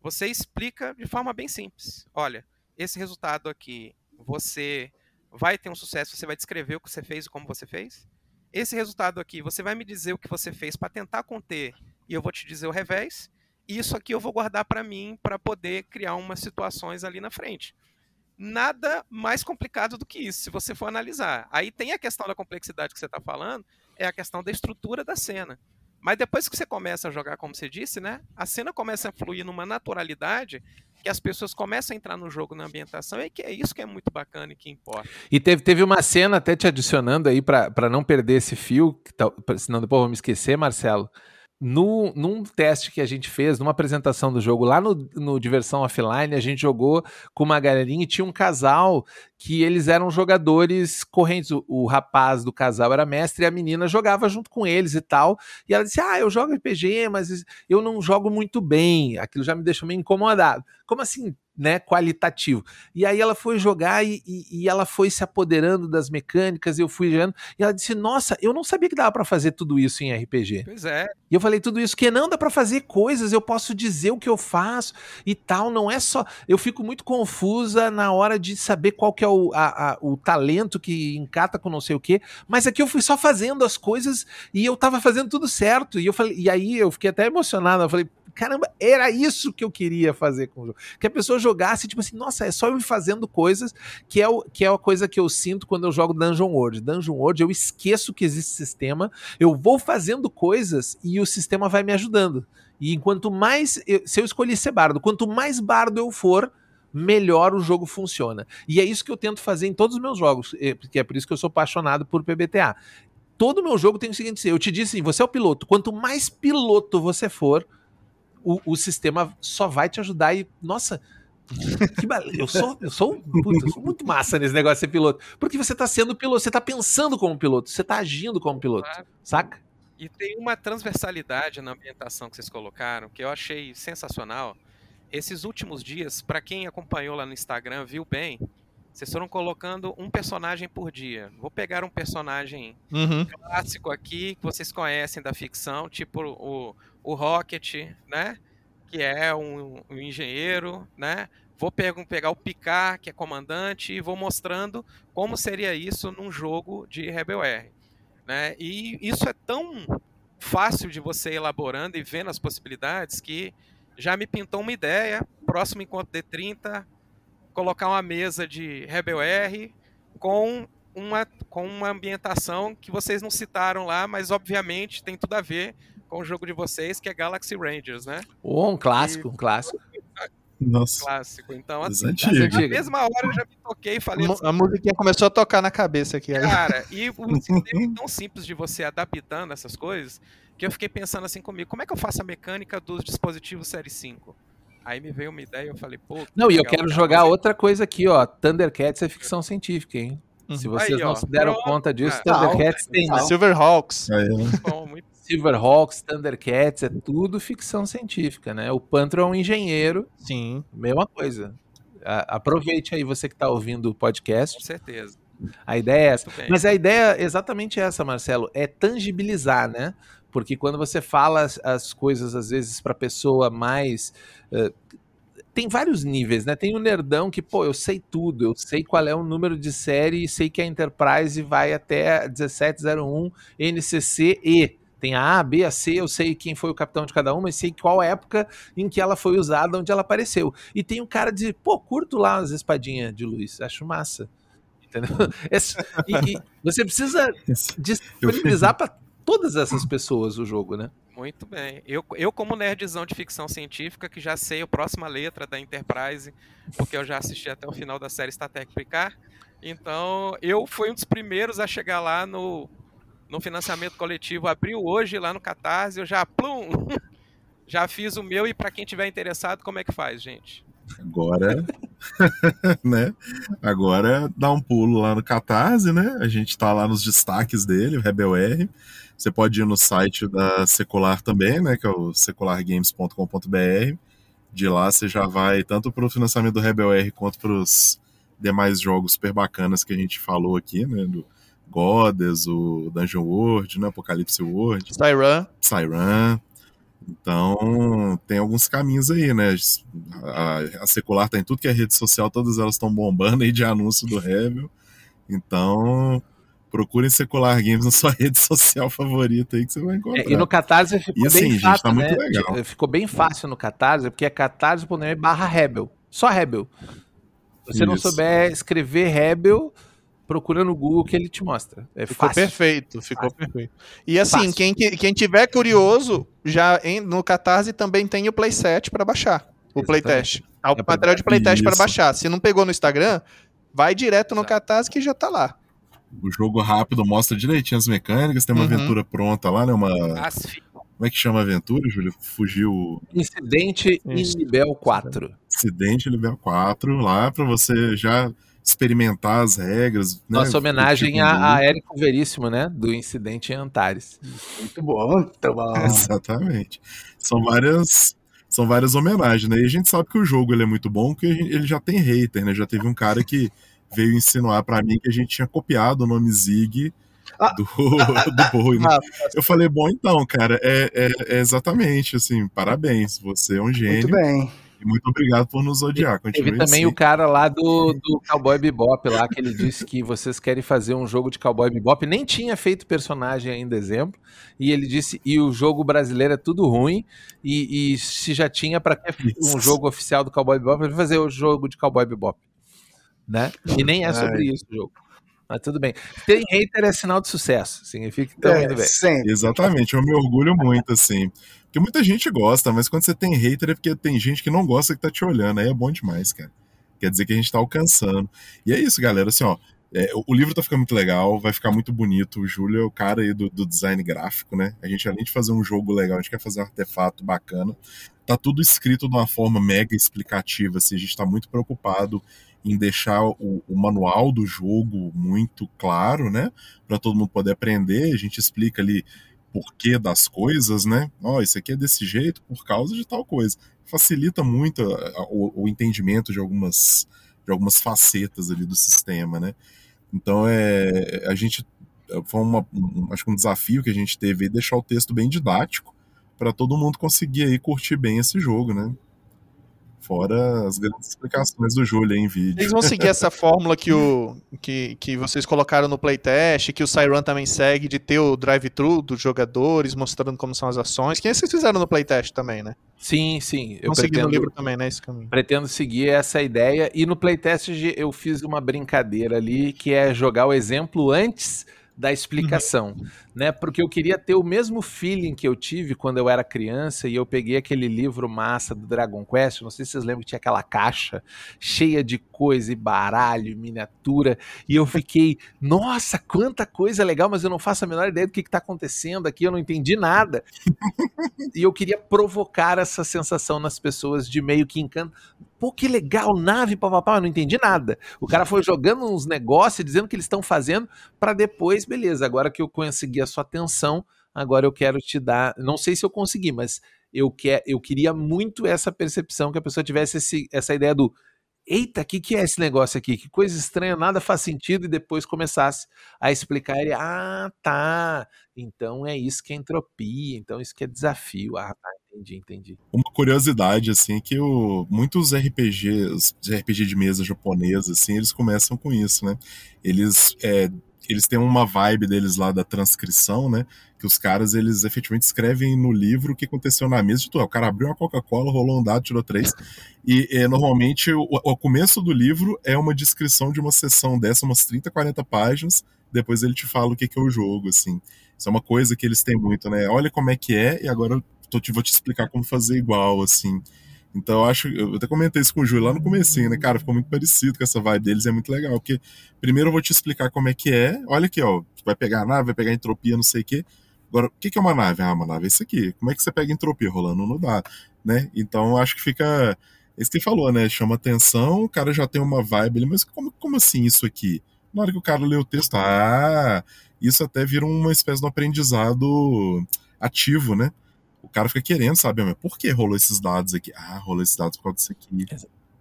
Você explica de forma bem simples. Olha, esse resultado aqui, você vai ter um sucesso, você vai descrever o que você fez e como você fez. Esse resultado aqui, você vai me dizer o que você fez para tentar conter e eu vou te dizer o revés isso aqui eu vou guardar para mim para poder criar umas situações ali na frente. Nada mais complicado do que isso, se você for analisar. Aí tem a questão da complexidade que você está falando, é a questão da estrutura da cena. Mas depois que você começa a jogar, como você disse, né? A cena começa a fluir numa naturalidade que as pessoas começam a entrar no jogo, na ambientação, e que é isso que é muito bacana e que importa. E teve, teve uma cena, até te adicionando aí, para não perder esse fio, tá, senão depois eu vou me esquecer, Marcelo no, num teste que a gente fez, numa apresentação do jogo lá no, no Diversão Offline, a gente jogou com uma galerinha e tinha um casal que eles eram jogadores correntes. O, o, rapaz do casal era mestre e a menina jogava junto com eles e tal. E ela disse: Ah, eu jogo RPG, mas eu não jogo muito bem. Aquilo já me deixou meio incomodado. Como assim? Né, qualitativo. E aí ela foi jogar e, e, e, ela foi se apoderando das mecânicas, eu fui jogando, e ela disse, nossa, eu não sabia que dava para fazer tudo isso em RPG. Pois é. E eu falei, tudo isso, que não dá para fazer coisas, eu posso dizer o que eu faço e tal, não é só... Eu fico muito confusa na hora de saber qual que é o, a, a, o talento que encata com não sei o que, mas aqui eu fui só fazendo as coisas e eu tava fazendo tudo certo, e eu falei, e aí eu fiquei até emocionado, eu falei, caramba, era isso que eu queria fazer com o jogo. Que a pessoa jogasse, tipo assim, nossa, é só eu ir fazendo coisas, que é, o, que é a coisa que eu sinto quando eu jogo Dungeon World. Dungeon World, eu esqueço que existe sistema, eu vou fazendo coisas e o sistema vai me ajudando. E enquanto mais, eu, se eu escolher ser bardo, quanto mais bardo eu for, melhor o jogo funciona. E é isso que eu tento fazer em todos os meus jogos, porque é por isso que eu sou apaixonado por PBTA. Todo meu jogo tem o seguinte: eu te disse assim, você é o piloto. Quanto mais piloto você for, o, o sistema só vai te ajudar e, nossa, eu sou, eu sou, eu sou muito massa nesse negócio de ser piloto. Porque você tá sendo piloto, você tá pensando como piloto, você tá agindo como piloto, claro. saca? E tem uma transversalidade na ambientação que vocês colocaram, que eu achei sensacional. Esses últimos dias, para quem acompanhou lá no Instagram, viu bem, vocês foram colocando um personagem por dia. Vou pegar um personagem uhum. clássico aqui, que vocês conhecem da ficção, tipo o, o Rocket, né? Que é um, um engenheiro, né? Vou pegar, o Picard, que é comandante, e vou mostrando como seria isso num jogo de Rebel R. Né? E isso é tão fácil de você elaborando e vendo as possibilidades que já me pintou uma ideia. Próximo encontro D30, colocar uma mesa de Rebel R com uma, com uma ambientação que vocês não citaram lá, mas obviamente tem tudo a ver com o jogo de vocês, que é Galaxy Rangers, né? Oh, um clássico, e... um clássico. Nossa. Clássico. Então, assim, na mesma hora eu já me toquei e falei. Assim, a musiquinha começou a tocar na cabeça aqui. Cara, e o sistema é tão simples de você adaptando essas coisas que eu fiquei pensando assim comigo: como é que eu faço a mecânica dos dispositivos Série 5? Aí me veio uma ideia e eu falei, pô. Não, e eu quero jogar outra coisa aqui, ó. Thundercats é ficção científica, hein? Uhum. Se vocês Aí, não ó, se deram pronto, conta disso, cara. Thundercats tem. Né? Silverhawks. Aí, né? Silverhawks, Thundercats, é tudo ficção científica, né? O Pantro é um engenheiro. Sim. Mesma coisa. A, aproveite aí você que está ouvindo o podcast. Com certeza. A ideia é essa. Mas a ideia é exatamente essa, Marcelo, é tangibilizar, né? Porque quando você fala as, as coisas, às vezes, para pessoa mais. Uh, tem vários níveis, né? Tem o nerdão que, pô, eu sei tudo, eu sei qual é o número de série, sei que a Enterprise vai até 1701 NCC E. Tem a A, B, a C, eu sei quem foi o capitão de cada uma, e sei qual época em que ela foi usada, onde ela apareceu. E tem um cara de, pô, curto lá as espadinhas de luz, acho massa. Entendeu? Esse, e, e você precisa disponibilizar para todas essas pessoas o jogo, né? Muito bem. Eu, eu, como nerdzão de ficção científica, que já sei a próxima letra da Enterprise, porque eu já assisti até o final da série Star Trek Picard, então eu fui um dos primeiros a chegar lá no, no financiamento coletivo. Abriu hoje lá no Catarse, eu já, plum, já fiz o meu e para quem tiver interessado, como é que faz, gente? Agora, né? Agora dá um pulo lá no Catarse, né? A gente tá lá nos destaques dele, o Rebel R. Você pode ir no site da Secular também, né? Que é o seculargames.com.br. De lá você já vai tanto para o financiamento do Rebel R quanto para os demais jogos super bacanas que a gente falou aqui, né? Do, Goddess, o Dungeon World, né? Apocalipse World. Siren. Siren. Então, tem alguns caminhos aí, né? A, a Secular tá em tudo que é rede social, todas elas estão bombando aí de anúncio do Rebel. Então, procurem Secular Games na sua rede social favorita aí que você vai encontrar. É, e no Catarse ficou e, assim, bem fácil, tá né? Legal. Ficou bem fácil no Catarse, porque é catarse.me barra Rebel. Só Rebel. Se você Isso. não souber escrever Rebel, procura no Google que ele te mostra. É ficou fácil. perfeito, ficou fácil. perfeito. E assim, quem, quem tiver curioso, já em, no Catarse também tem o playset para baixar, o playtest. Há o é material de playtest para baixar. Se não pegou no Instagram, vai direto no Catarse que já tá lá. O jogo rápido mostra direitinho as mecânicas, tem uma uhum. aventura pronta lá, né? Uma, Como é que chama a aventura, Júlio? Fugiu. Incidente em Libel 4. Incidente Libel 4, lá para você já experimentar as regras. Né? Nossa homenagem a, a Érico Veríssimo, né? Do incidente em Antares. Muito bom, muito bom. Exatamente. São várias. São várias homenagens, né? E a gente sabe que o jogo ele é muito bom, porque ele já tem hater, né? Já teve um cara que veio insinuar para mim que a gente tinha copiado o nome Zig ah, do, do Bowie. Né? Eu falei, bom, então, cara, é, é, é, exatamente assim, parabéns, você é um gênio. Muito bem. E muito obrigado por nos odiar. Continue Teve também assim. o cara lá do, do Cowboy Bebop lá, que ele disse que vocês querem fazer um jogo de Cowboy Bebop. Nem tinha feito personagem ainda, exemplo. E ele disse, e o jogo brasileiro é tudo ruim. E, e se já tinha para um jogo oficial do Cowboy Bebop, ele fazer o jogo de Cowboy Bebop. Né? E nem é sobre Ai. isso o jogo. Mas tudo bem. Tem hater é sinal de sucesso. Significa que estão é, indo bem. Sempre. Exatamente, eu me orgulho muito, assim. Porque muita gente gosta, mas quando você tem hater é porque tem gente que não gosta que tá te olhando. Aí é bom demais, cara. Quer dizer que a gente tá alcançando. E é isso, galera. Assim, ó. É, o livro tá ficando muito legal, vai ficar muito bonito. O Júlio é o cara aí do, do, design gráfico, né? A gente, além de fazer um jogo legal, a gente quer fazer um artefato bacana. Tá tudo escrito de uma forma mega explicativa, assim, a gente tá muito preocupado em deixar o, o manual do jogo muito claro, né? Para todo mundo poder aprender. A gente explica ali porquê das coisas, né? Ó, oh, isso aqui é desse jeito por causa de tal coisa. Facilita muito o, o entendimento de algumas, de algumas facetas ali do sistema, né? Então é a gente foi uma, um, acho que um desafio que a gente teve aí deixar o texto bem didático para todo mundo conseguir aí curtir bem esse jogo, né? Fora as grandes explicações do Júlio em vídeo. Eles vão seguir essa fórmula que, o, que, que vocês colocaram no playtest, que o Cyrun também segue, de ter o drive-thru dos jogadores, mostrando como são as ações. Que vocês fizeram no playtest também, né? Sim, sim. Eu pretendo, no livro também, né? Esse caminho. Pretendo seguir essa ideia. E no playtest eu fiz uma brincadeira ali, que é jogar o exemplo antes da explicação, uhum. Né? Porque eu queria ter o mesmo feeling que eu tive quando eu era criança e eu peguei aquele livro massa do Dragon Quest, não sei se vocês lembram que tinha aquela caixa cheia de coisa e baralho, miniatura, e eu fiquei, nossa, quanta coisa legal, mas eu não faço a menor ideia do que está acontecendo aqui, eu não entendi nada. e eu queria provocar essa sensação nas pessoas de meio que encanto pô, que legal, nave, papapá, eu não entendi nada. O cara foi jogando uns negócios, dizendo que eles estão fazendo, para depois, beleza, agora que eu consegui a sua atenção, agora eu quero te dar, não sei se eu consegui, mas eu, quer, eu queria muito essa percepção, que a pessoa tivesse esse, essa ideia do, eita, o que, que é esse negócio aqui? Que coisa estranha, nada faz sentido, e depois começasse a explicar ele, ah, tá, então é isso que é entropia, então isso que é desafio, ah, tá, Entendi, entendi. Uma curiosidade, assim, é que o, muitos RPGs, RPG de mesa japoneses, assim, eles começam com isso, né? Eles, é, eles têm uma vibe deles lá da transcrição, né? Que os caras, eles efetivamente escrevem no livro o que aconteceu na mesa de tudo. O cara abriu uma Coca-Cola, rolou um dado, tirou três. E é, normalmente o, o começo do livro é uma descrição de uma sessão dessa, umas 30, 40 páginas. Depois ele te fala o que, que é o jogo, assim. Isso é uma coisa que eles têm muito, né? Olha como é que é, e agora tô, vou te explicar como fazer igual, assim. Então eu acho, eu até comentei isso com o Júlio lá no comecinho, né, cara, ficou muito parecido com essa vibe deles, é muito legal, porque primeiro eu vou te explicar como é que é, olha aqui, ó, vai pegar a nave, vai pegar a entropia, não sei o quê, agora, o que é uma nave? Ah, uma nave é isso aqui, como é que você pega entropia? Rolando no dado, né, então eu acho que fica, esse que falou, né, chama atenção, o cara já tem uma vibe ali, mas como, como assim isso aqui? Na hora que o cara lê o texto, ah, isso até vira uma espécie de aprendizado ativo, né, o cara fica querendo saber, mas por que rolou esses dados aqui? Ah, rolou esses dados por causa disso aqui.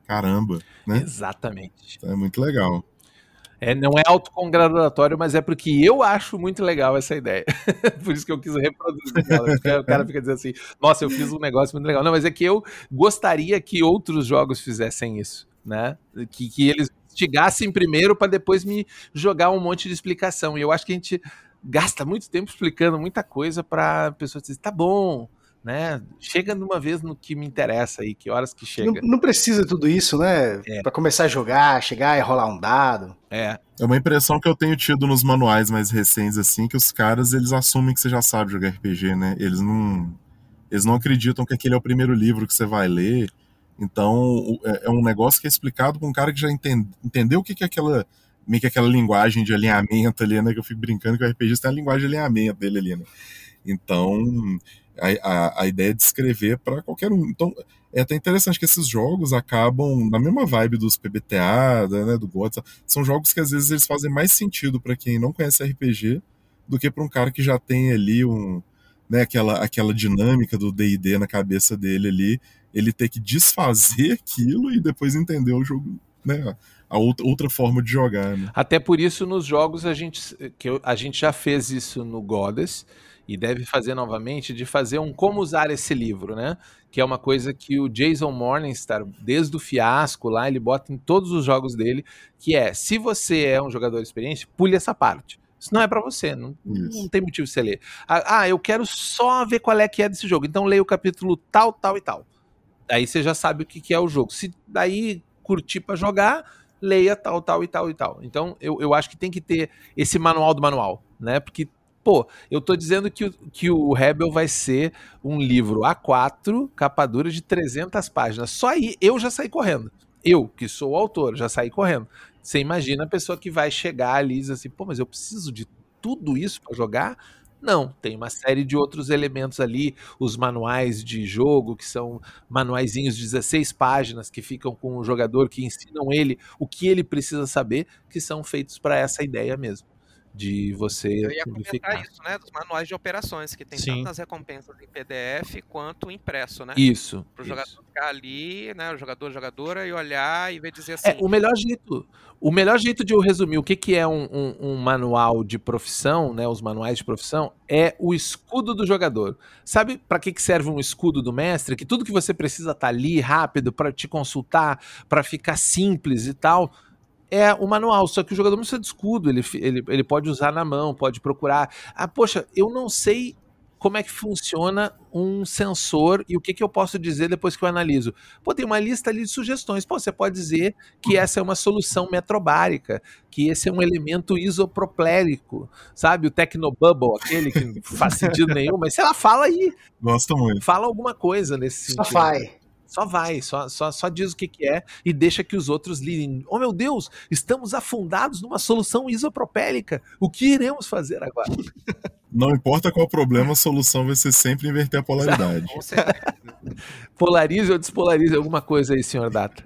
Caramba, né? Exatamente. Então é muito legal. É, não é autocongratulatório, mas é porque eu acho muito legal essa ideia. Por isso que eu quis reproduzir ela. o cara fica dizendo assim, nossa, eu fiz um negócio muito legal. Não, mas é que eu gostaria que outros jogos fizessem isso, né? Que, que eles investigassem primeiro para depois me jogar um monte de explicação. E eu acho que a gente gasta muito tempo explicando muita coisa para a pessoa dizer, tá bom, né? Chega de uma vez no que me interessa aí, que horas que chega. Não, não precisa tudo isso, né? É. Para começar a jogar, chegar e rolar um dado. É. É uma impressão que eu tenho tido nos manuais mais recentes, assim, que os caras, eles assumem que você já sabe jogar RPG, né? Eles não... Eles não acreditam que aquele é o primeiro livro que você vai ler. Então, é, é um negócio que é explicado com um cara que já entende, entendeu o que, que é aquela meio que aquela linguagem de alinhamento ali, né? Que eu fico brincando que o RPG tem a linguagem de alinhamento dele ali, né? Então, a, a, a ideia de escrever para qualquer um. Então, é até interessante que esses jogos acabam na mesma vibe dos PBTA, né, do GOTS. São jogos que às vezes eles fazem mais sentido para quem não conhece RPG do que para um cara que já tem ali um, né, aquela, aquela dinâmica do D&D na cabeça dele ali, ele ter que desfazer aquilo e depois entender o jogo, né, a outra, outra forma de jogar. Né? Até por isso nos jogos a gente que a gente já fez isso no Goddess e deve fazer novamente de fazer um como usar esse livro, né? Que é uma coisa que o Jason Morningstar, desde o fiasco lá, ele bota em todos os jogos dele, que é, se você é um jogador experiente, pule essa parte. Isso não é para você, não, não, tem motivo de você ler. Ah, ah, eu quero só ver qual é que é desse jogo. Então leia o capítulo tal, tal e tal. Aí você já sabe o que, que é o jogo. Se daí curtir para jogar, leia tal, tal e tal e tal. Então eu, eu acho que tem que ter esse manual do manual, né? Porque Pô, eu tô dizendo que, que o Rebel vai ser um livro A4, capa dura de 300 páginas. Só aí eu já saí correndo. Eu, que sou o autor, já saí correndo. Você imagina a pessoa que vai chegar ali e diz assim, pô, mas eu preciso de tudo isso para jogar? Não, tem uma série de outros elementos ali, os manuais de jogo, que são manuaizinhos de 16 páginas que ficam com o jogador, que ensinam ele o que ele precisa saber, que são feitos para essa ideia mesmo de você Eu ia comentar isso, né? Dos manuais de operações, que tem Sim. tanto as recompensas em PDF quanto impresso, né? Isso. Para o jogador ficar ali, né? O jogador, jogadora, e olhar e ver dizer é, assim. É, o melhor jeito. O melhor jeito de eu resumir o que, que é um, um, um, manual de profissão, né? Os manuais de profissão, é o escudo do jogador. Sabe para que, que serve um escudo do mestre? Que tudo que você precisa estar tá ali rápido para te consultar, para ficar simples e tal é o manual, só que o jogador não precisa de escudo, ele, ele, ele pode usar na mão, pode procurar. Ah, poxa, eu não sei como é que funciona um sensor e o que, que eu posso dizer depois que eu analiso. Pô, tem uma lista ali de sugestões. Pô, você pode dizer que essa é uma solução metrobárica, que esse é um elemento isoproplélico, sabe? O Tecnobubble, aquele que não faz sentido nenhum, mas sei lá, fala aí. Gosto muito. Fala alguma coisa nesse sentido. Só vai. Só vai, só, só, só diz o que, que é e deixa que os outros lidem. Oh meu Deus, estamos afundados numa solução isopropélica. O que iremos fazer agora? Não importa qual problema, a solução vai ser sempre inverter a polaridade. Polarize ou despolarize alguma coisa aí, senhor Data.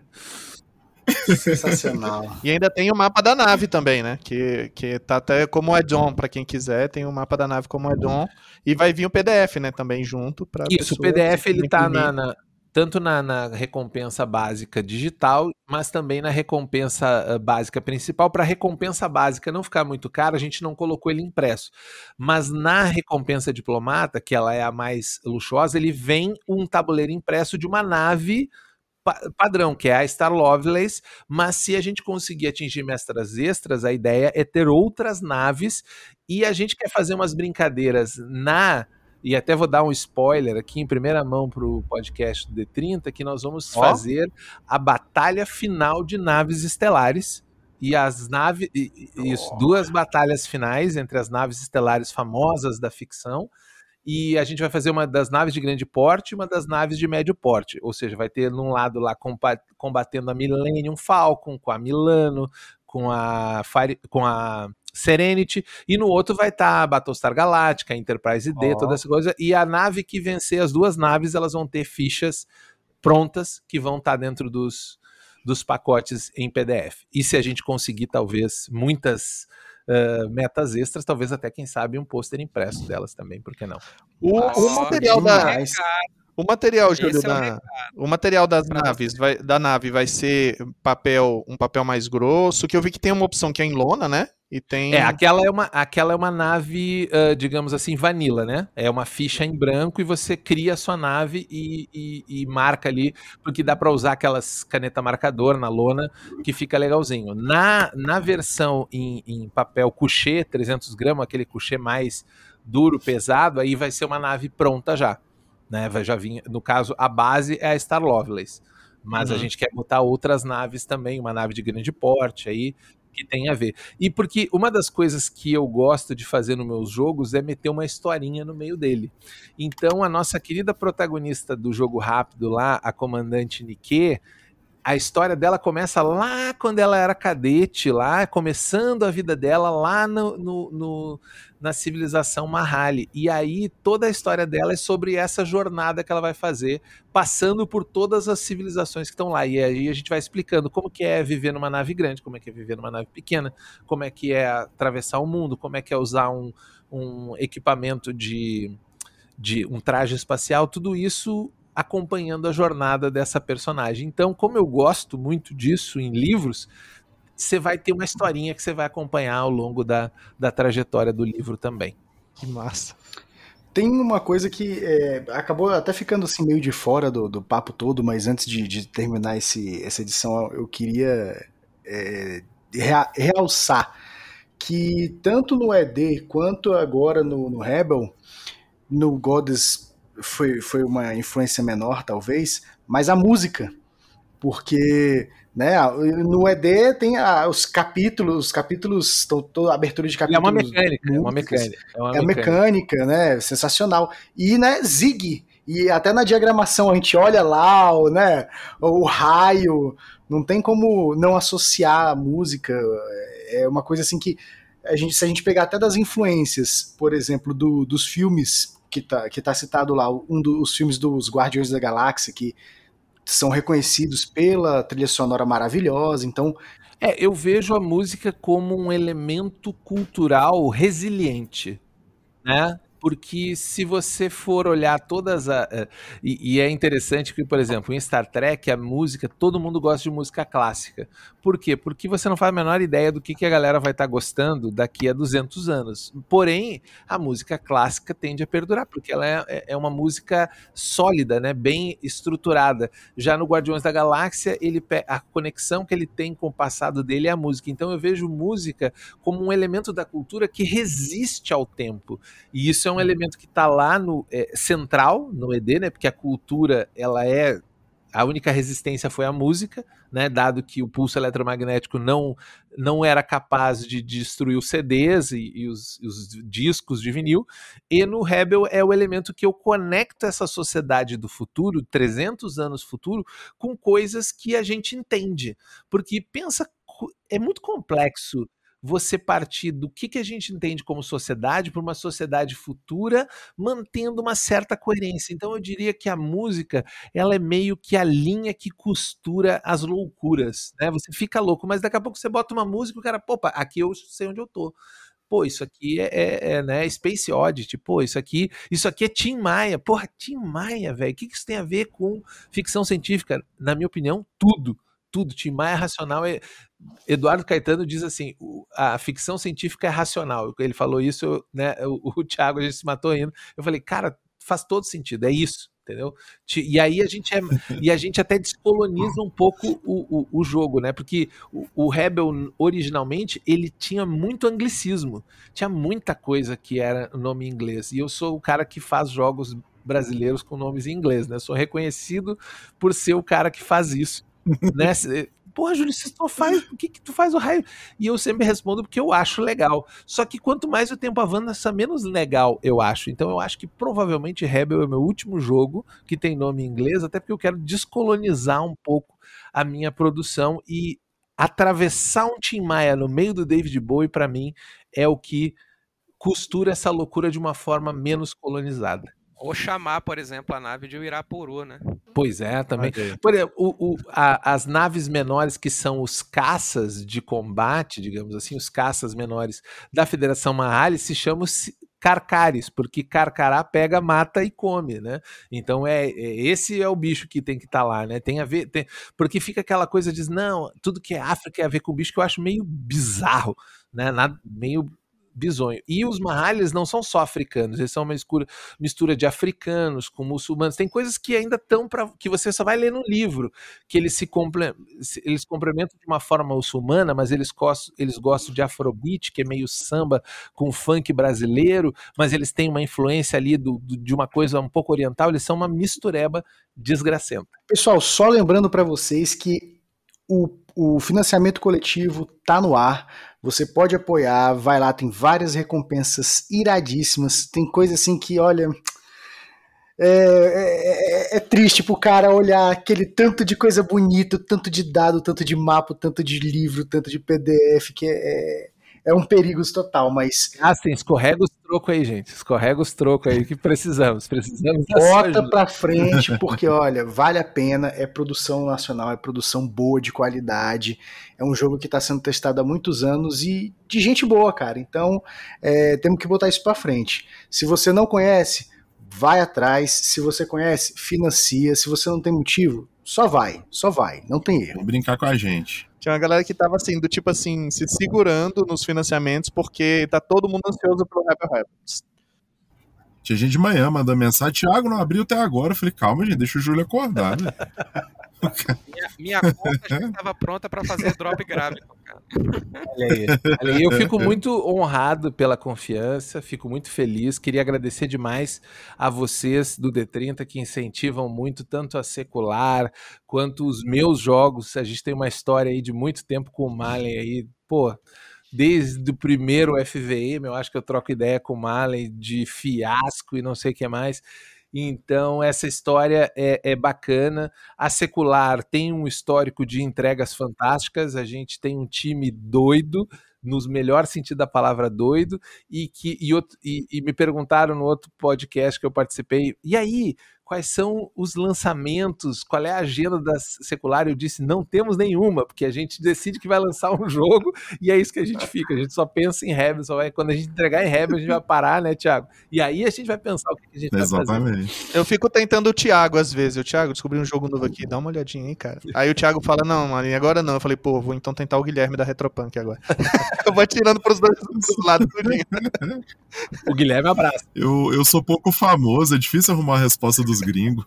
Sensacional. e ainda tem o mapa da nave também, né? Que, que tá até como add-on para quem quiser, tem o mapa da nave como add-on e vai vir o PDF, né, também junto para Isso, o PDF ele tá na, na, tanto na, na, recompensa básica digital, mas também na recompensa uh, básica principal. Para a recompensa básica não ficar muito cara, a gente não colocou ele impresso. Mas na recompensa diplomata, que ela é a mais luxuosa, ele vem um tabuleiro impresso de uma nave pa padrão, que é a Star Lovelace, mas se a gente conseguir atingir mestras extras, a ideia é ter outras naves e a gente quer fazer umas brincadeiras na e até vou dar um spoiler aqui em primeira mão para o podcast do D30, que nós vamos oh. fazer a batalha final de naves estelares. E as naves. Isso, oh. duas batalhas finais entre as naves estelares famosas da ficção. E a gente vai fazer uma das naves de grande porte e uma das naves de médio porte. Ou seja, vai ter num lado lá combatendo a Millennium Falcon, com a Milano, com a, Fire, com a Serenity, e no outro vai estar tá a Battlestar Galactica, Enterprise D, oh. toda essa coisa, e a nave que vencer as duas naves, elas vão ter fichas prontas que vão estar tá dentro dos, dos pacotes em PDF. E se a gente conseguir, talvez, muitas uh, metas extras, talvez até, quem sabe, um pôster impresso delas também, por que não? O, o material da... O material, Júlio, é da, o, material das naves, vai, da nave vai ser papel, um papel mais grosso, que eu vi que tem uma opção que é em lona, né? E tem... É, aquela é uma, aquela é uma nave, uh, digamos assim, vanilla, né? É uma ficha em branco e você cria a sua nave e, e, e marca ali, porque dá para usar aquelas caneta marcador na lona, que fica legalzinho. Na, na versão em, em papel couché, 300 gramas, aquele couché mais duro, pesado, aí vai ser uma nave pronta já. Né? Vai já vir, no caso, a base é a Star Lovelace. Mas uhum. a gente quer botar outras naves também, uma nave de grande porte aí, que tem a ver. E porque uma das coisas que eu gosto de fazer nos meus jogos é meter uma historinha no meio dele. Então a nossa querida protagonista do jogo rápido lá, a comandante Nike, a história dela começa lá quando ela era cadete, lá começando a vida dela lá no, no, no, na civilização Mahali. E aí toda a história dela é sobre essa jornada que ela vai fazer, passando por todas as civilizações que estão lá. E aí a gente vai explicando como que é viver numa nave grande, como é que é viver numa nave pequena, como é que é atravessar o mundo, como é que é usar um, um equipamento de, de um traje espacial, tudo isso acompanhando a jornada dessa personagem. Então, como eu gosto muito disso em livros, você vai ter uma historinha que você vai acompanhar ao longo da, da trajetória do livro também. Que massa. Tem uma coisa que é, acabou até ficando assim meio de fora do, do papo todo, mas antes de, de terminar esse, essa edição, eu queria é, realçar que tanto no ED quanto agora no, no Rebel, no Goddess foi, foi uma influência menor, talvez, mas a música. Porque né, no ED tem a, os capítulos, os capítulos, estão toda a abertura de capítulos. É uma mecânica, é uma mecânica. É uma é mecânica, né? Sensacional. E, né, Zig. E até na diagramação a gente olha lá, o, né, o raio, não tem como não associar a música. É uma coisa assim que a gente, se a gente pegar até das influências, por exemplo, do, dos filmes que tá, que tá citado lá, um dos filmes dos Guardiões da Galáxia, que são reconhecidos pela trilha sonora maravilhosa, então... É, eu vejo a música como um elemento cultural resiliente, né? porque se você for olhar todas a. Eh, e, e, é interessante que, por exemplo, em Star Trek, a música, todo mundo gosta de música clássica. Por quê? Porque você não faz a menor ideia do que, que a galera vai estar tá gostando daqui a 200 anos. Porém, a música clássica tende a perdurar, porque ela é, é, é uma música sólida, né? bem estruturada. Já no Guardiões da Galáxia, ele, a conexão que ele tem com o passado dele é a música. Então eu vejo música como um elemento da cultura que resiste ao tempo. E isso é é um elemento que está lá no é, central no ED, né? Porque a cultura ela é a única resistência foi a música, né? Dado que o pulso eletromagnético não não era capaz de destruir os CDs e, e os, os, discos de vinil. E no Rebel é o elemento que eu conecto essa sociedade do futuro, 300 anos futuro, com coisas que a gente entende. Porque pensa, é muito complexo você partir do que, que a gente entende como sociedade para uma sociedade futura, mantendo uma certa coerência. Então eu diria que a música, ela é meio que a linha que costura as loucuras, né? Você fica louco, mas daqui a pouco você bota uma música e o cara, opa, aqui eu sei onde eu tô pô, isso aqui é, é, é, né, Space Oddity, pô, isso aqui, isso aqui é Tim Maia, porra, Tim Maia, velho, o que, que isso tem a ver com ficção científica? Na minha opinião, tudo tudo. Tim Maia é racional. Eduardo Caetano diz assim: a ficção científica é racional. Ele falou isso, né? O, o Thiago a gente se matou indo. Eu falei, cara, faz todo sentido, é isso. Entendeu? E aí a gente é, e a gente até descoloniza um pouco o, o, o jogo, né? Porque o, o, Rebel originalmente ele tinha muito anglicismo, tinha muita coisa que era nome inglês. E eu sou o cara que faz jogos brasileiros com nomes em inglês, né? sou reconhecido por ser o cara que faz isso né? Porra, Júlio, você só faz. Por que, que tu faz o raio? E eu sempre respondo porque eu acho legal. Só que quanto mais o tempo avança, menos legal eu acho. Então eu acho que provavelmente Rebel é meu último jogo que tem nome em inglês, até porque eu quero descolonizar um pouco a minha produção e atravessar um Tim Maia no meio do David Bowie, para mim, é o que costura essa loucura de uma forma menos colonizada. Ou chamar, por exemplo, a nave de Irapuru, né? Pois é, também. Por exemplo, o, o, a, as naves menores que são os caças de combate, digamos assim, os caças menores da Federação Mahali se chamam carcares, porque carcará pega, mata e come, né? Então é, é esse é o bicho que tem que estar tá lá, né? Tem a ver, tem, porque fica aquela coisa de não, tudo que é África tem a ver com bicho que eu acho meio bizarro, né? Nada, meio bisonho. E os Mahalis não são só africanos, eles são uma mistura, mistura de africanos com muçulmanos. Tem coisas que ainda estão para que você só vai ler no livro, que eles se comple, eles complementam de uma forma muçulmana, mas eles gostam, eles gostam de afrobeat, que é meio samba com funk brasileiro, mas eles têm uma influência ali do, do, de uma coisa um pouco oriental, eles são uma mistureba desgracenta. Pessoal, só lembrando para vocês que o, o financiamento coletivo tá no ar. Você pode apoiar, vai lá, tem várias recompensas iradíssimas. Tem coisa assim que, olha, é, é, é, triste pro cara olhar aquele tanto de coisa bonita, tanto de dado, tanto de mapa, tanto de livro, tanto de PDF, que é, é um perigo total, mas. Ah, sim, escorrega os trocos aí, gente. Escorrega os trocos aí que precisamos. Precisamos Bota pra frente, porque, olha, vale a pena. É produção nacional, é produção boa, de qualidade. É um jogo que está sendo testado há muitos anos e de gente boa, cara. Então, é, temos que botar isso pra frente. Se você não conhece, vai atrás. Se você conhece, financia. Se você não tem motivo, só vai, só vai, não tem erro. Vou brincar com a gente. Tinha uma galera que tava assim, do tipo assim, se segurando nos financiamentos porque tá todo mundo ansioso pelo Rebel Rebels. Tinha gente de manhã mandando mensagem, Thiago não abriu até agora. Eu falei, calma, gente, deixa o Júlio acordar, né? minha, minha conta já estava pronta para fazer drop gráfico, Olha aí, olha aí. Eu fico muito honrado pela confiança, fico muito feliz. Queria agradecer demais a vocês do D30 que incentivam muito tanto a secular quanto os meus jogos. A gente tem uma história aí de muito tempo com o Malen aí, pô desde o primeiro FVM, eu acho que eu troco ideia com o Malen de fiasco e não sei o que mais. Então, essa história é, é, bacana. A Secular tem um histórico de entregas fantásticas. A gente tem um time doido, nos melhor sentido da palavra doido, e que e, outro, e, e me perguntaram no outro podcast que eu participei, e aí, quais são os lançamentos, qual é a agenda da secular. Eu disse, não temos nenhuma, porque a gente decide que vai lançar um jogo e é isso que a gente fica. A gente só pensa em Rebel, só vai, quando a gente entregar em Rebel, a gente vai parar, né, Thiago? E aí a gente vai pensar o que a gente Exatamente. vai fazer. Eu fico tentando o Thiago às vezes. O Thiago, descobri um jogo novo aqui, dá uma olhadinha aí, cara. Aí o Thiago fala, não, mano, agora não. Eu falei, pô, vou então tentar o Guilherme da Retropunk agora. eu vou atirando pros dois pros lados. o Guilherme abraça. Eu, eu sou pouco famoso, é difícil arrumar a resposta dos gringos.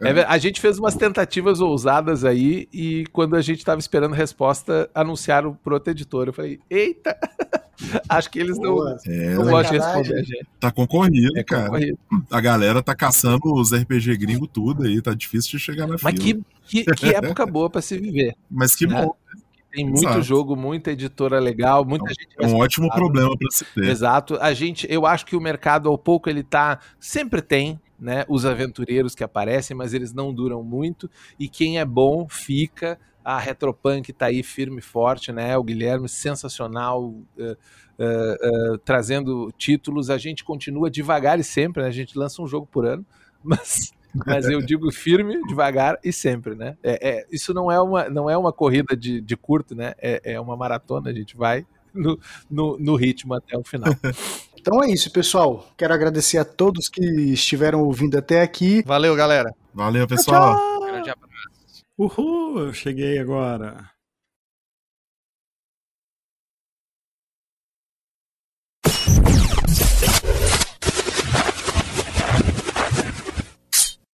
É, a gente fez umas tentativas ousadas aí e quando a gente estava esperando resposta, anunciaram pro outro editor. Eu falei, eita! Acho que eles não, é, não gostam de responder a gente. Tá concorrido, É cara. concorrido. A galera tá caçando os RPG gringo tudo aí, tá difícil de chegar na Mas fila. que, que, que época boa para se viver. Mas que né? bom. Tem muito Exato. jogo, muita editora legal, muita gente É um ótimo problema pra se ter. Exato. A gente, eu acho que o mercado ao pouco ele tá, sempre tem, né, os aventureiros que aparecem, mas eles não duram muito e quem é bom fica. A Retropunk tá aí firme e forte, né? O Guilherme sensacional, eh, eh, eh, trazendo títulos. A gente continua devagar e sempre, né? A gente lança um jogo por ano, mas mas eu digo firme, devagar e sempre, né? É, é- isso não é uma, não é uma corrida de, de curto, né? É, é uma maratona, a gente vai no, no, no ritmo até o final. Então é isso, pessoal. Quero agradecer a todos que estiveram ouvindo até aqui. Valeu, galera. Valeu, pessoal. Grande abraço. Uhul, eu cheguei agora.